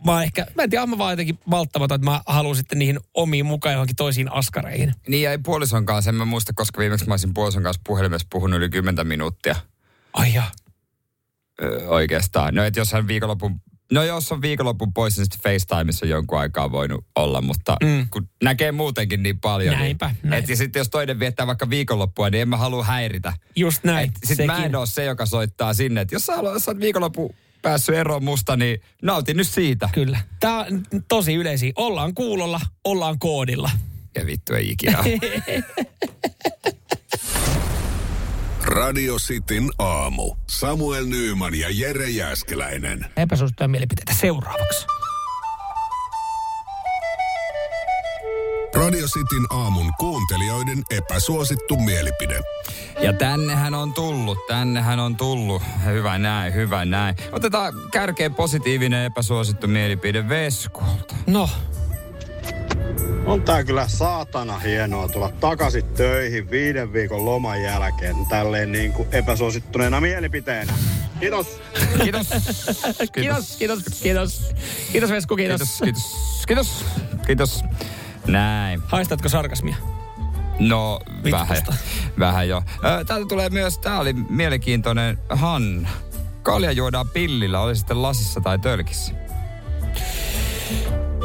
mä ehkä, mä en tiedä, mä vaan jotenkin malttamaton, että mä haluan sitten niihin omiin mukaan johonkin toisiin askareihin. Niin ja ei puolison kanssa, en mä muista, koska viimeksi mä olisin puolison kanssa puhelimessa puhunut yli 10 minuuttia. Ai jaa. Ö, oikeastaan. No, että jos hän viikonlopun No jos on viikonlopun pois, niin sitten FaceTimeissa on jonkun aikaa voinut olla, mutta mm. kun näkee muutenkin niin paljon. Näinpä, niin, näin. et, ja sitten jos toinen viettää vaikka viikonloppua, niin en mä halua häiritä. Just näin. Sitten mä en ole se, joka soittaa sinne. Et jos sä, haluat, jos sä oot viikonloppu päässyt eroon musta, niin nautin nyt siitä. Kyllä. Tämä on tosi yleisiä. Ollaan kuulolla, ollaan koodilla. Ja vittu ei ikinä. [laughs] Radio Cityn aamu. Samuel Nyyman ja Jere Jäskeläinen. Epäsuosittuja mielipiteitä seuraavaksi. Radio Cityn aamun kuuntelijoiden epäsuosittu mielipide. Ja tännehän on tullut, tännehän on tullut. Hyvä näin, hyvä näin. Otetaan kärkeen positiivinen epäsuosittu mielipide Veskulta. No, On tää kyllä saatana hienoa tulla takaisin töihin viiden viikon loman jälkeen tälleen niin kuin epäsuosittuneena mielipiteenä. Kiitos. Kiitos. [laughs] kiitos, kiitos, kiitos. Kiitos Vesku, kiitos. Kiitos, kiitos, kiitos, kiitos. Näin. Haistatko sarkasmia? No, vähän, Vitkusta. vähän jo. Täältä tulee myös, tää oli mielenkiintoinen, Hanna. Kalja juodaan pillillä, oli sitten lasissa tai tölkissä.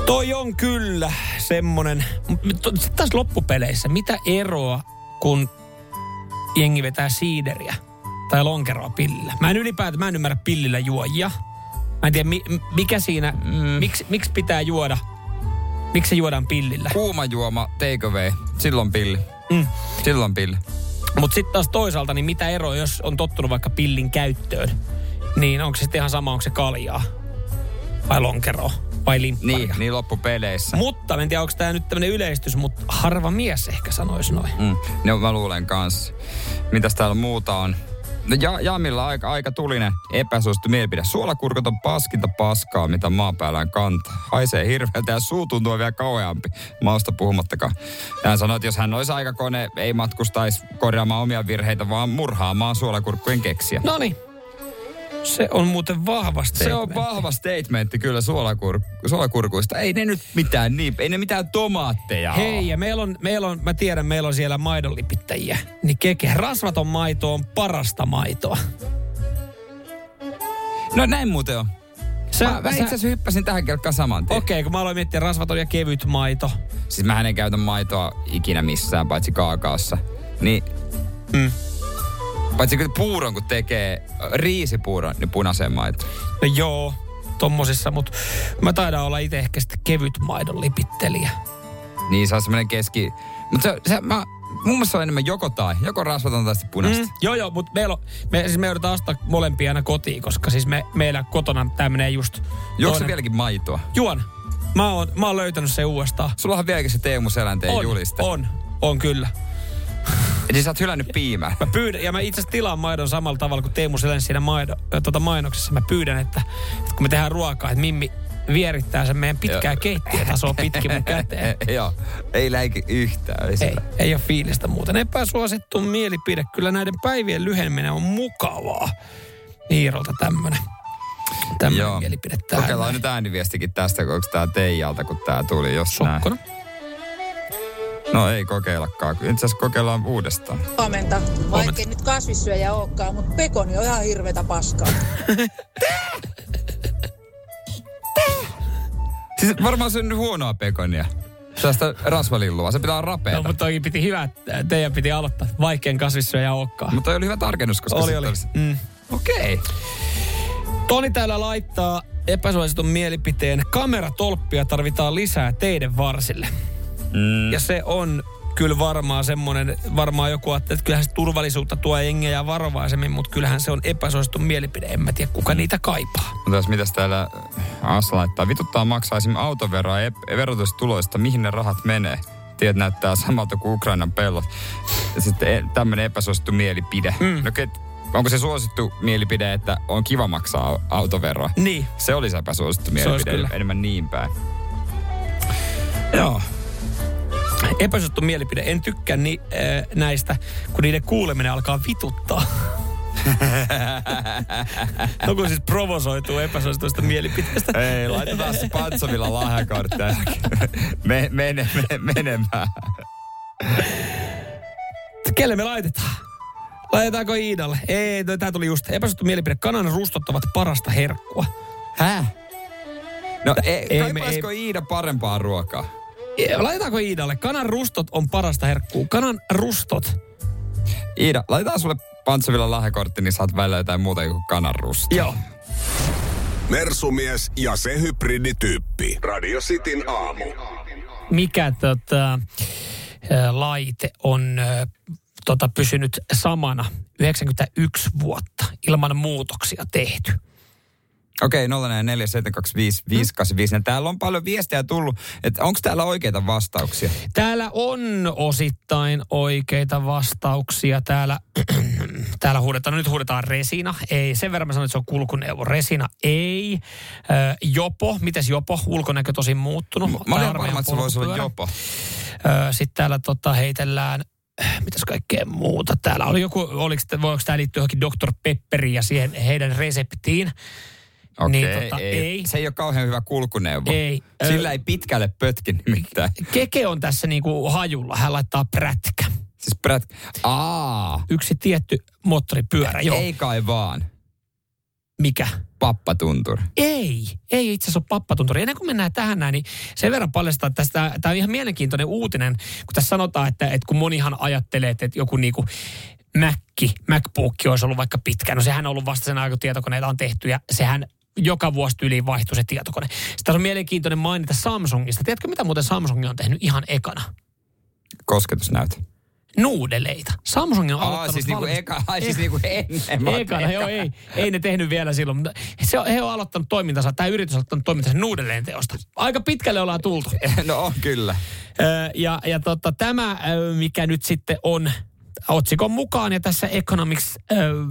Toi on kyllä semmonen, m- to- sit taas loppupeleissä, mitä eroa, kun jengi vetää siideriä tai lonkeroa pillillä? Mä en ylipäätään, mä en ymmärrä pillillä juojia. Mä en tiedä, mikä siinä, mm. miksi, miksi pitää juoda, miksi se juodaan pillillä? Kuuma juoma, take away. Silloin pilli. Mm. Silloin pilli. Mutta sitten taas toisaalta, niin mitä eroa, jos on tottunut vaikka pillin käyttöön? Niin onko se sitten ihan sama, onko se kaljaa vai lonkeroa vai limpparia? Niin, niin loppupeleissä. Mutta, en tiedä, onko tämä nyt tämmöinen yleistys, mutta harva mies ehkä sanoisi noin. Mm. No mä luulen kanssa. Mitäs täällä muuta on? No ja, Jamilla aika, aika tulinen epäsuosittu mielipide. Suolakurkut on paskinta paskaa, mitä maapäällään kantaa. Haisee hirveältä ja suu tuntuu vielä kauheampi. Mausta puhumattakaan. Hän sanoi, että jos hän olisi aikakone, ei matkustaisi korjaamaan omia virheitä, vaan murhaamaan suolakurkkujen keksiä. No niin. Se on muuten vahva Se on vahva statementti kyllä suolakur- suolakurkuista. Ei ne nyt mitään niin, ei ne mitään tomaatteja. Hei, ja meillä on, meillä on, mä tiedän, meillä on siellä maidonlipittäjiä. Niin keke, rasvaton maito on parasta maitoa. No näin muuten on. Sä- mä, mä sä- itse asiassa hyppäsin tähän kelkkaan saman tien. Okei, kun mä aloin miettiä rasvaton ja kevyt maito. Siis mä en käytä maitoa ikinä missään, paitsi kaakaossa. Niin, Mm. Paitsi kun puuron kun tekee, riisipuuron, niin punaisen maito. No joo, tommosissa, mutta mä taidan olla itse ehkä sitten kevyt maidon lipittelijä. Niin se on semmoinen keski... Mutta se, se, mä, mun mielestä se on enemmän joko tai. Joko rasvaton tai sitten punaista. Mm, joo, joo, mutta meillä on, me, siis me joudutaan ostaa molempia aina kotiin, koska siis me, meillä kotona tämmöinen just... Juokse toinen- vieläkin maitoa? Juon. Mä oon, mä oon löytänyt sen uudestaan. Sulla on vieläkin se Teemu Selänteen on, juliste. on, on kyllä. Eli sä oot hylännyt piimää. Mä pyydän, ja mä itse asiassa tilaan maidon samalla tavalla kuin Teemu Selän siinä maido, tota mainoksessa. Mä pyydän, että, että kun me tehdään ruokaa, että Mimmi vierittää sen meidän pitkää keittiötasoa pitkin mun käteen. [laughs] Joo, ei läiki yhtään. Ei, Ei, ei ole fiilistä muuten. Epäsuosittu mielipide. Kyllä näiden päivien lyheneminen on mukavaa. Iirolta tämmönen, tämmönen Joo. mielipide tähän. Kokeillaan nyt ääniviestikin tästä, onko tää Teijalta, kun tää tuli jos näin. No ei kokeillakaan. Itse asiassa kokeillaan uudestaan. Huomenta. Vaikka nyt kasvissyöjä olekaan, mutta pekoni on ihan hirvetä paskaa. [laughs] Siis varmaan se on nyt huonoa pekonia. Sellaista rasvalillua. Se pitää olla rapeata. No, mutta toki piti hyvä, että teidän piti aloittaa. Vaikein kasvissyöjä olekaan. Mutta toi oli hyvä tarkennus, koska Oli, oli. olisi- Mm. Okei. Okay. Toni täällä laittaa epäsuositun mielipiteen. Kameratolppia tarvitaan lisää teidän varsille. Mm. Ja se on kyllä varmaan semmoinen, varmaan joku ajattelee, että kyllähän se turvallisuutta tuo jengejä varovaisemmin, mutta kyllähän se on epäsuosittu mielipide. En mä tiedä, kuka niitä kaipaa. Mutta jos mitäs täällä Assa laittaa, vituttaa maksaa esimerkiksi autoveroa ja ep- verotustuloista, mihin ne rahat menee. Tiedät näyttää samalta kuin Ukrainan pellot. Sitten e- tämmöinen epäsuosittu mielipide. Mm. No, ket, onko se suosittu mielipide, että on kiva maksaa au- autoveroa? Niin. Se olisi epäsuosittu Se olisi mielipide, kyllä. enemmän niin päin. Joo. Epäsuosittu mielipide. En tykkää ni, äh, näistä, kun niiden kuuleminen alkaa vituttaa. [laughs] no kun siis provosoituu epäsuosituista mielipiteistä. Ei, laitetaan se Pantsovilla lahjakortteja. Me, mene, mene, menemään. Kelle me laitetaan? Laitetaanko Iidalle? Ei, no, tää tuli just. Epäsuosittu mielipide. Kanan rustot ovat parasta herkkua. Häh? No ei, Ei, ei me- kaipaisiko Iida parempaa ruokaa? Ei, Laitetaanko Iidalle? Kanan rustot on parasta herkkua. Kanan rustot. Iida, laitetaan sulle Pantsovilla lahjakortti, niin saat välillä jotain muuta kuin kananrusta. Joo. Mersumies ja se hybridityyppi. Radio Cityn aamu. Mikä tota, ä, laite on ä, tota, pysynyt samana 91 vuotta ilman muutoksia tehty? Okei, 04725 Täällä on paljon viestejä tullut, että onko täällä oikeita vastauksia? Täällä on osittain oikeita vastauksia. Täällä, [clears throat] täällä huudetaan, no nyt huudetaan resina. Ei, sen verran mä sanoin, että se on kulkuneuvo. Resina ei. Ö, jopo, mites jopo? Ulkonäkö tosi muuttunut. Mä Tai olin armeijan varma, että se voisi olla jopa. Sitten täällä tota, heitellään, äh, mitäs kaikkea muuta. Täällä oli joku, oliko, voiko tämä liittyä johonkin Dr. Pepperiin ja siihen heidän reseptiin? Okei, Niin, tota, ei. ei. Se ei ole kauhean hyvä kulkuneuvo. Ei. Sillä ei pitkälle pötki nimittäin. Keke on tässä niinku hajulla. Hän laittaa prätkä. Siis prät... Aa, Yksi tietty moottoripyörä, joo. ei kai vaan. Mikä? Pappatuntur. Ei, ei itse asiassa ole pappatunturi. Ennen kuin mennään tähän näin, niin sen verran paljastaa, että tästä, tämä on ihan mielenkiintoinen uutinen, kun tässä sanotaan, että, että kun monihan ajattelee, että joku niinku Macki, MacBook olisi ollut vaikka pitkä. No sehän on ollut vasta sen aikaa, kun tietokoneita on tehty ja sehän joka vuosi yli vaihtui se tietokone. Sitten on mielenkiintoinen mainita Samsungista. Tiedätkö, mitä muuten Samsung on tehnyt ihan ekana? Kosketusnäyte. Nuudeleita. Samsung on Aa, aloittanut siis niinku valmist- eka, ai siis niinku ennen. Ekana, joo, ei, ei ne tehnyt vielä silloin, mutta se on, he on aloittanut toimintansa, tämä yritys on aloittanut toimintansa nuudelleen teosta. Aika pitkälle ollaan tultu. [laughs] No on kyllä. Ja ja tota, tämä, mikä nyt sitten on otsikon mukaan, ja tässä Economics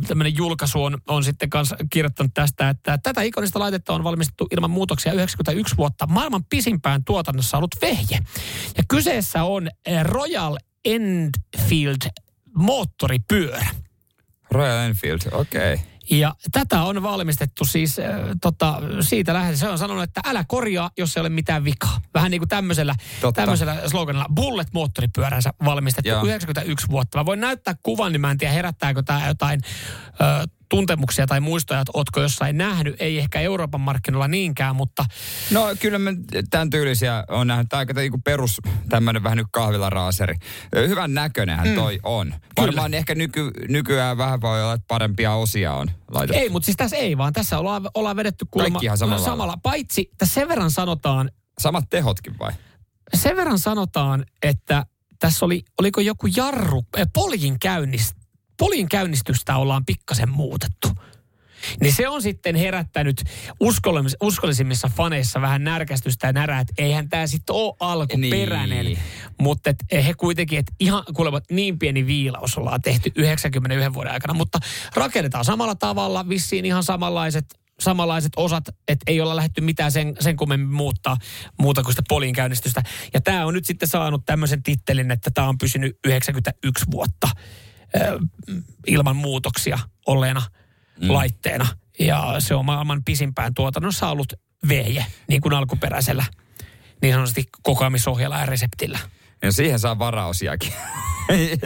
tämmöinen julkaisu on, on sitten kanssa kirjoittanut tästä, että tätä ikonista laitetta on valmistettu ilman muutoksia 91 vuotta maailman pisimpään tuotannossa ollut vehje. Ja kyseessä on Royal Enfield moottoripyörä. Royal Enfield, okei. Okay. Ja tätä on valmistettu siis äh, tota, siitä lähtien. Se on sanonut, että älä korjaa, jos ei ole mitään vikaa. Vähän niin kuin tämmöisellä, Totta. tämmöisellä sloganilla. Bullet moottoripyöränsä valmistettu Joo. 91 vuotta. Mä voin näyttää kuvan, niin mä en tiedä herättääkö tämä jotain ö, tuntemuksia tai muistoja, että ootko jossain nähnyt. Ei ehkä Euroopan markkinoilla niinkään, mutta No kyllä mä tämän tyylisiä on nähnyt. Tämä aika niinku perus tämmöinen vähän nyt kahvilaraaseri. Hyvän näköinenhän Mm. toi on. Varmaan ehkä nyky, nykyään vähän voi olla, että parempia osia on laitettu. ei, mutta siis tässä ei vaan. Tässä ollaan, ollaan vedetty kuulemma Kaikki ihan samalla samalla. Paitsi, että sen verran sanotaan, Samat tehotkin vai? sen verran sanotaan, että tässä oli, oliko joku jarru, äh, poljin, käynnist, poljin käynnistystä ollaan pikkasen muutettu. Niin se on sitten herättänyt uskollis, uskollisimmissa faneissa vähän närkästystä ja närää, että eihän tämä sitten ole alkuperäinen. Niin. Mutta et he kuitenkin, että ihan kuulemma niin pieni viilaus ollaan tehty 91 vuoden aikana. Mutta rakennetaan samalla tavalla, vissiin ihan samanlaiset samanlaiset osat, että ei olla lähdetty mitään sen, sen kummemmin muuttaa muuta kuin sitä polin käynnistystä. Ja tämä on nyt sitten saanut tämmöisen tittelin, että tämä on pysynyt 91 vuotta ilman muutoksia olleena mm. laitteena. Ja se on maailman pisimpään tuotannossa ollut vehje, niin kuin alkuperäisellä niin sanotusti kokoamisohjalla ja reseptillä. Niin siihen saa varaosiakin.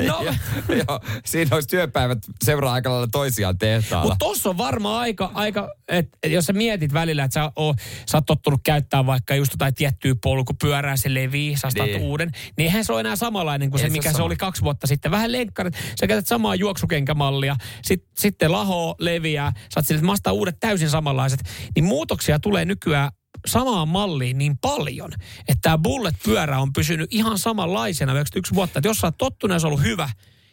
No. [laughs] ja, joo, siinä olisi työpäivät seuraa aika lailla toisiaan tehtaalla. Mutta tossa on varmaan aika, aika että et jos sä mietit välillä, että sä, oo, sä oot tottunut käyttää vaikka just jotain tiettyä polkupyörää silleen viisastat Niin. uuden, niin eihän se ole enää samanlainen kuin Ei se, se mikä se sama. oli kaksi vuotta sitten. Vähän lenkkarit, sä käytät samaa juoksukenkämallia, sit, sitten laho leviää, sä oot silleen, että mä uudet täysin samanlaiset. Niin muutoksia tulee nykyään samaan malliin niin paljon, että tämä bullet-pyörä on pysynyt ihan samanlaisena 91 vuotta. Että jos sä oot tottunut ja se on ollut hyvä,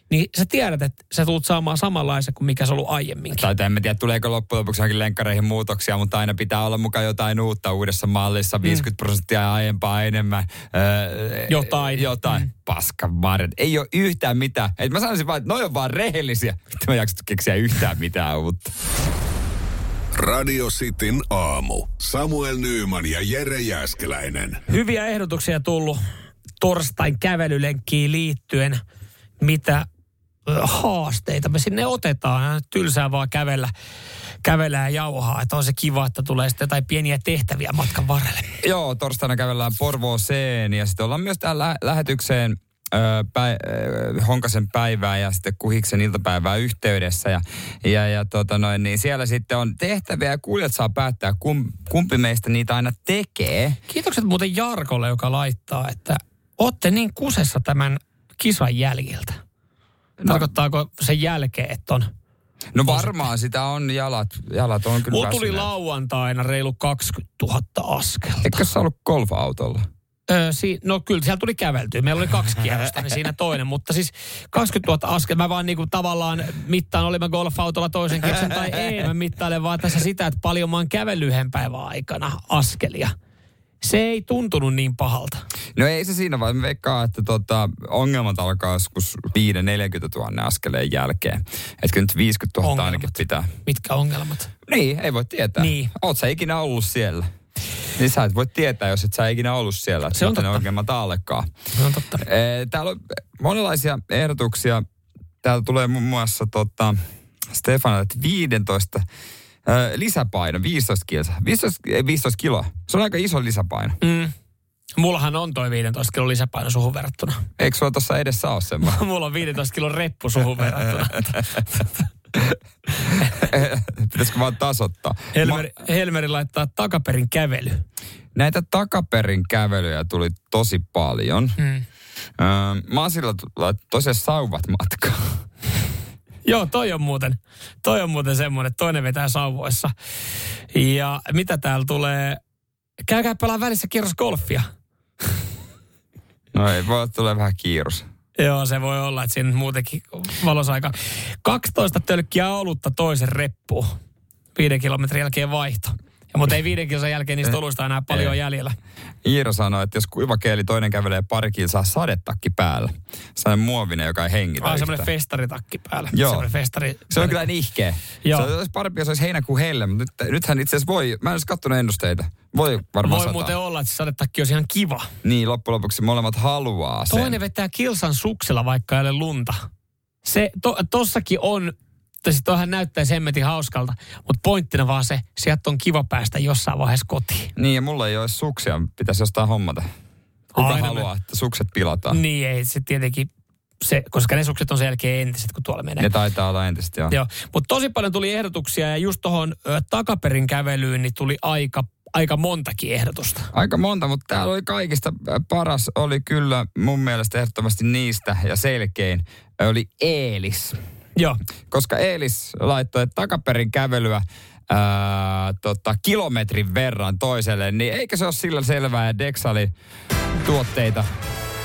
niin sä tiedät, että sä tulet saamaan samanlaisen kuin mikä se on ollut aiemminkin. Tai en mä tiedä, tuleeko loppujen lopuksi johonkin lenkkareihin muutoksia, mutta aina pitää olla mukaan jotain uutta uudessa mallissa, 50 prosenttia aiempaa enemmän. Öö, Jotain. Jotain. Mm. Paska marjat. Ei ole yhtään mitään. Et mä sanoisin vaan, että noi on vaan rehellisiä. Mitä mä jaksat keksiä yhtään mitään uutta. Radio Cityn aamu. Samuel Nyyman ja Jere Jäskeläinen. Hyviä ehdotuksia tullut torstain kävelylenkkiin liittyen. Mitä ö, haasteita me sinne otetaan. Tylsää vaan kävellä, kävellä ja jauhaa. Että on se kiva, että tulee sitten jotain pieniä tehtäviä matkan varrelle. Joo, torstaina kävellään Porvooseen ja sitten ollaan myös täällä lä- lähetykseen ö, Honkasen päivää ja sitten Kuhiksen iltapäivää yhteydessä. Ja, ja, ja tota noin, niin siellä sitten on tehtäviä ja kuulijat saa päättää, kum, kumpi meistä niitä aina tekee. Kiitokset muuten Jarkolle, joka laittaa, että ootte niin kusessa tämän kisan jäljiltä. Tarkoittaako sen jälkeen, että on... No varmaan sitä on jalat, jalat on kyllä Mulla tuli lauantaina reilu 20 000 askelta. Eikö sä ollut golf-autolla? Öö, si- no kyllä, siellä tuli käveltyä. Meillä oli kaksi kierrosta, niin siinä toinen. Mutta siis 20 000 askel. Mä vaan niinku tavallaan mittaan, oli mä golf-autolla toisen kierroksen tai ei. Mä mittailen vaan tässä sitä, että paljon mä oon kävellyt yhden päivän aikana askelia. Se ei tuntunut niin pahalta. No ei se siinä, vaan mä veikkaan, että tota, ongelmat alkaa joskus 5-40 000 askeleen jälkeen. Kyllä nyt 50 000 Ongelmat. ainakin pitää. Mitkä ongelmat? Niin, ei voi tietää. Niin. Oot sä ikinä ollut siellä? Niin sä et voi tietää, jos et sä ikinä ollut siellä. Se on miten ne totta. ongelmat allekaan. Se on totta. Täällä on monenlaisia ehdotuksia. Täällä tulee muun muassa tota, Stefanille, että 15 ö, lisäpaino, 15 kilsa. 15, ei, 15 kiloa. Se on aika iso lisäpaino. Mm. Mullahan on toi 15 kilon lisäpaino suhun verrattuna. Eikö sulla tuossa edessä ole semmoinen? [laughs] Mulla on 15 kilon reppu suhun verrattuna. [laughs] [laughs] Pitäisikö vaan tasoittaa? Helmeri, Helmeri laittaa takaperin kävely. Näitä takaperin kävelyjä tuli tosi paljon. Mm. Öö, Masilla t- tosiaan sauvat matkaa. [laughs] Joo, toi on muuten, toi on muuten semmoinen, että toinen vetää sauvoissa. Ja mitä täällä tulee? Käykää pelaa välissä kierros golfia. No ei, voi tulee vähän kiirus. Joo, se voi olla, että siinä muutenkin valosaika. 12 tölkkiä olutta toisen reppuun. Viiden kilometrin jälkeen vaihto. Mutta ei viiden kilsan jälkeen niistä oluista enää paljon Ei. jäljellä. Iiro sanoi, että jos kuiva keeli toinen kävelee pari kilsaa sadetakki päällä. Sellainen muovinen, joka ei hengitä Ai semmoinen festaritakki päällä. Joo. Semmoinen festari. Se on kyllä nihkeä. Joo. Se olisi parempi, jos olisi heinäkuun helle, mutta nyt, nythän itse asiassa voi, mä en olisi katsonut ennusteita. Voi varmaan Voi sataa. muuten olla, että se sadetakki olisi ihan kiva. Niin, loppujen lopuksi molemmat haluaa sen. Toinen vetää kilsan suksella, vaikka ei ole lunta. Se, to, tossakin on, siis toihan näyttää semmetin hauskalta, mutta pointtina vaan se, sieltä on kiva päästä jossain vaiheessa kotiin. Niin, ja mulla ei ole suksia, pitäisi jostain hommata. Kuka Aina haluaa, että sukset pilataan? Niin ei se tietenkin, se, koska ne sukset on sen jälkeen entiset, kun tuolla menee. Ne taitaa olla entistä, joo. Joo, mutta tosi paljon tuli ehdotuksia ja just tuohon takaperin kävelyyn niin tuli aika, aika montakin ehdotusta. Aika monta, mutta täällä oli kaikista paras oli kyllä mun mielestä ehdottomasti niistä ja selkein oli Eelis. Joo. Koska Eelis laittoi takaperin kävelyä ää, tota, kilometrin verran toiselle, niin eikö se ole sillä selvää, että Dexali tuotteita,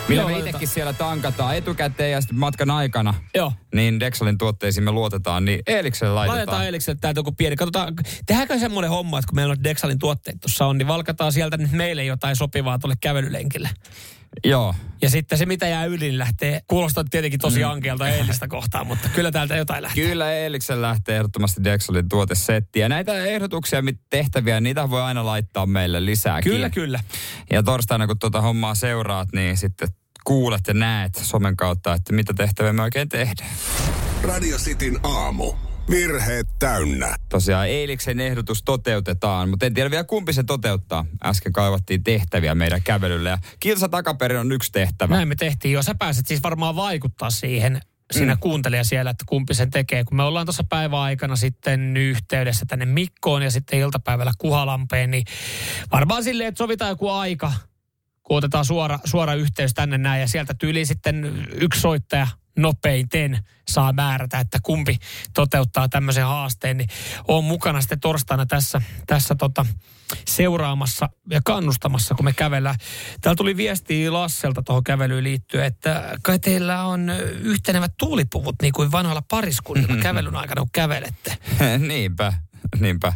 millä Joo, me itsekin siellä tankataan etukäteen ja sitten matkan aikana, Joo. niin Dexalin tuotteisiin me luotetaan, niin Eelikselle laitetaan. Laitetaan Elikselle täältä joku pieni. Katsotaan, tehdäänkö semmoinen homma, että kun meillä on Dexalin tuotteet tuossa on, niin valkataan sieltä nyt meille jotain sopivaa tuolle kävelylenkille. Joo. Ja sitten se, mitä jää yli, niin lähtee, kuulostaa tietenkin tosi mm. ankeelta eilistä kohtaan, mutta kyllä täältä jotain lähtee. Kyllä Eeliksen lähtee ehdottomasti Dexalin tuotesetti. Ja näitä ehdotuksia, mit tehtäviä, niitä voi aina laittaa meille lisää. Kyllä, kyllä. Ja torstaina, kun tuota hommaa seuraat, niin sitten kuulet ja näet somen kautta, että mitä tehtäviä me oikein tehdään. Radio Cityn aamu. Virheet täynnä. Tosiaan Eiliksen ehdotus toteutetaan, mutta en tiedä vielä kumpi se toteuttaa. Äsken kaivattiin tehtäviä meidän kävelylle ja kilsa takaperin on yksi tehtävä. Näin me tehtiin jo. Sä pääset siis varmaan vaikuttaa siihen, sinä mm. kuuntelija siellä, että kumpi sen tekee. Kun me ollaan tuossa päiväaikana sitten yhteydessä tänne Mikkoon ja sitten iltapäivällä Kuhalampeen, niin varmaan silleen, että sovitaan joku aika, kun otetaan suora, suora yhteys tänne näin ja sieltä tyyli sitten yksi soittaja nopeiten saa määrätä, että kumpi toteuttaa tämmöisen haasteen, niin on mukana sitten torstaina tässä, tässä tota, seuraamassa ja kannustamassa, kun me kävellään. Täällä tuli viesti Lasselta tuohon kävelyyn liittyen, että kai teillä on yhtenevät tuulipuvut niin kuin vanhoilla pariskunnilla [laughs] kävelyn aikana, kun kävelette. niinpä, niinpä.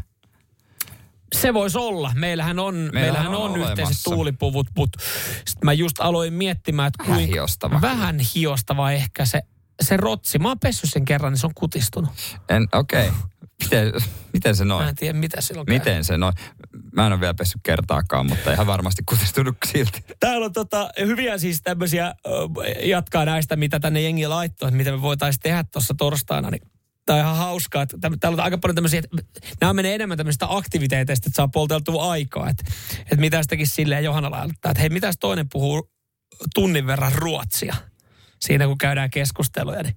Se voisi olla. Meillähän on, meillähän, Meillähän on, on yhteiset tuulipuvut, mutta sitten mä just aloin miettimään, että Vähän kuinka, hiostava. vähän hiostava ehkä se, se rotsi. Mä oon pessyt sen kerran, niin se on kutistunut. En, okei. Okay. Miten, miten se Mä noin? en tiedä, mitä silloin käy. Miten se noin? Mä en ole vielä pessyt kertaakaan, mutta ihan varmasti kutistunut silti. Täällä on tota, hyviä siis tämmöisiä, jatkaa näistä, mitä tänne jengi laittoi, että mitä me voitaisiin tehdä tuossa torstaina, niin Tämä on ihan hauskaa. että Täällä on aika paljon tämmöisiä, että nämä menee enemmän tämmöistä aktiviteeteista, että saa polteltua aikaa. Että, että mitä tekisi silleen Johanna laittaa, että hei, mitäs toinen puhuu tunnin verran ruotsia siinä, kun käydään keskusteluja. Niin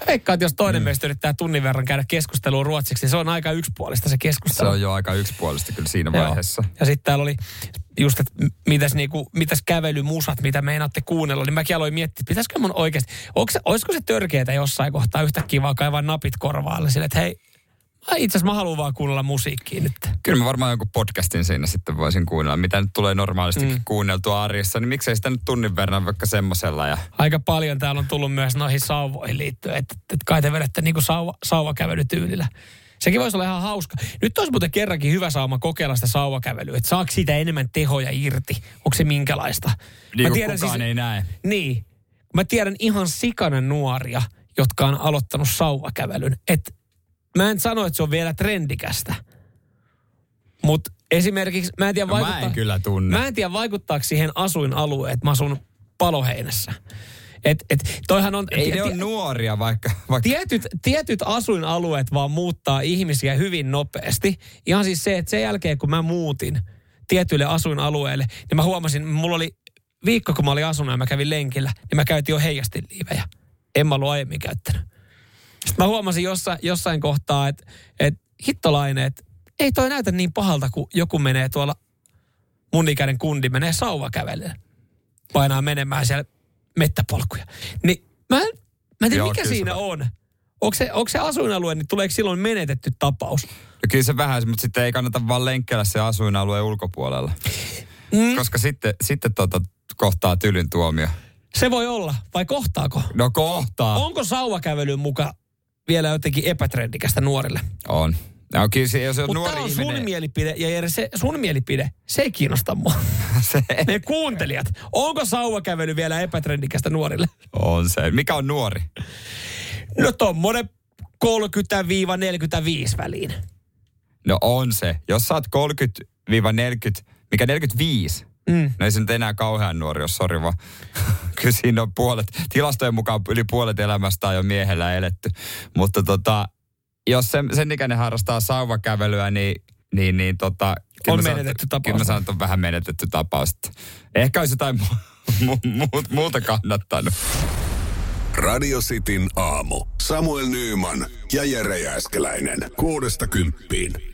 mä veikkaan, että jos toinen mm. meistä yrittää tunnin verran käydä keskustelua ruotsiksi, niin se on aika yksipuolista se Se keskustelu. on jo aika yksipuolista kyllä siinä Joo. vaiheessa. Ja sitten täällä oli just, että mitäs, niinku, mitäs kävelymusat, mitä meinaatte kuunnella, niin mäkin aloin miettiä, että pitäisikö mun oikeasti, se, olisiko se törkeetä jossain kohtaa yhtäkkiä vaan kaivaa napit korvaalle sille, että hei, itse asiassa mä haluan vaan kuunnella musiikkia nyt. Kyllä mä varmaan jonkun podcastin siinä sitten voisin kuunnella, mitä nyt tulee normaalisti mm. kuunneltua arjessa, niin miksei sitä nyt tunnin verran vaikka semmosella. Ja... Aika paljon täällä on tullut myös noihin sauvoihin liittyen, että, että kai te vedätte niinku sauva, sauvakävelytyylillä. Sekin voisi olla ihan hauska. Nyt olisi muuten kerrankin hyvä sauma kokeilla sitä sauvakävelyä, että saako siitä enemmän tehoja irti? Onko se minkälaista? Niin kuin kukaan ei näe. Niin. Mä tiedän ihan sikana nuoria, jotka on aloittanut sauvakävelyn. Et mä en sano, että se on vielä trendikästä. Mutta esimerkiksi, mä en tiedä No mä en vaikuttaa, kyllä tunne. Mä en tiedä vaikuttaako siihen asuinalueen, että mä asun paloheinässä. Et, et, toihan on, Ei ti- ne ole nuoria vaikka... vaikka... Tietyt, tietyt asuinalueet vaan muuttaa ihmisiä hyvin nopeasti. Ihan siis se, että sen jälkeen kun mä muutin tietyille asuinalueille, niin mä huomasin, mulla oli viikko kun mä olin asunut ja mä kävin lenkillä, niin mä käytin jo heijastiliivejä. En mä ollut aiemmin käyttänyt. Sitten mä huomasin jossain, jossain kohtaa, että, että hittolainen, että ei toi näytä niin pahalta, kun joku menee tuolla mun ikäinen kundi menee sauvakävelyyn. Painaa menemään siellä mettäpolkuja. Niin mä mä en tiedä, Joo, mikä siinä on. on. Onko se, onko se asuinalue, niin tuleeko silloin menetetty tapaus? No kyllä se vähän, mutta sitten ei kannata vaan lenkkeellä se asuinalueen ulkopuolella. Mm. Koska sitten, sitten tota, kohtaa tylyn tuomio. Se voi olla, vai kohtaako? No kohtaa. Onko sauvakävelyn muka vielä jotenkin epätrendikästä nuorille? On. No kyllä se, jos on Mutta nuori tämä on ihminen... sun mielipide, ja Jere, se, sun mielipide, se ei kiinnosta mua. [laughs] se, Ne kuuntelijat, onko sauvakävely vielä epätrendikästä nuorille? on se. Mikä on nuori? No tommonen 30-45 väliin. No on se. Jos sä oot 30-40, mikä 45, Mm. no ei se nyt enää kauhean nuori ole, sori vaan. [laughs] Kyllä siinä on puolet, tilastojen mukaan yli puolet elämästä on jo miehellä eletty. Mutta tota, jos sen, sen ikäinen harrastaa sauvakävelyä, niin, niin, niin tota, kyllä On mä sanon, menetetty tapaus. Kyllä mä sanon, että on vähän menetetty tapaus. Ehkä olisi jotain mu- mu- mu- muuta kannattanut. Radio Cityn aamu. Samuel Nyyman ja Jere Jääskeläinen. Kuudesta kymppiin.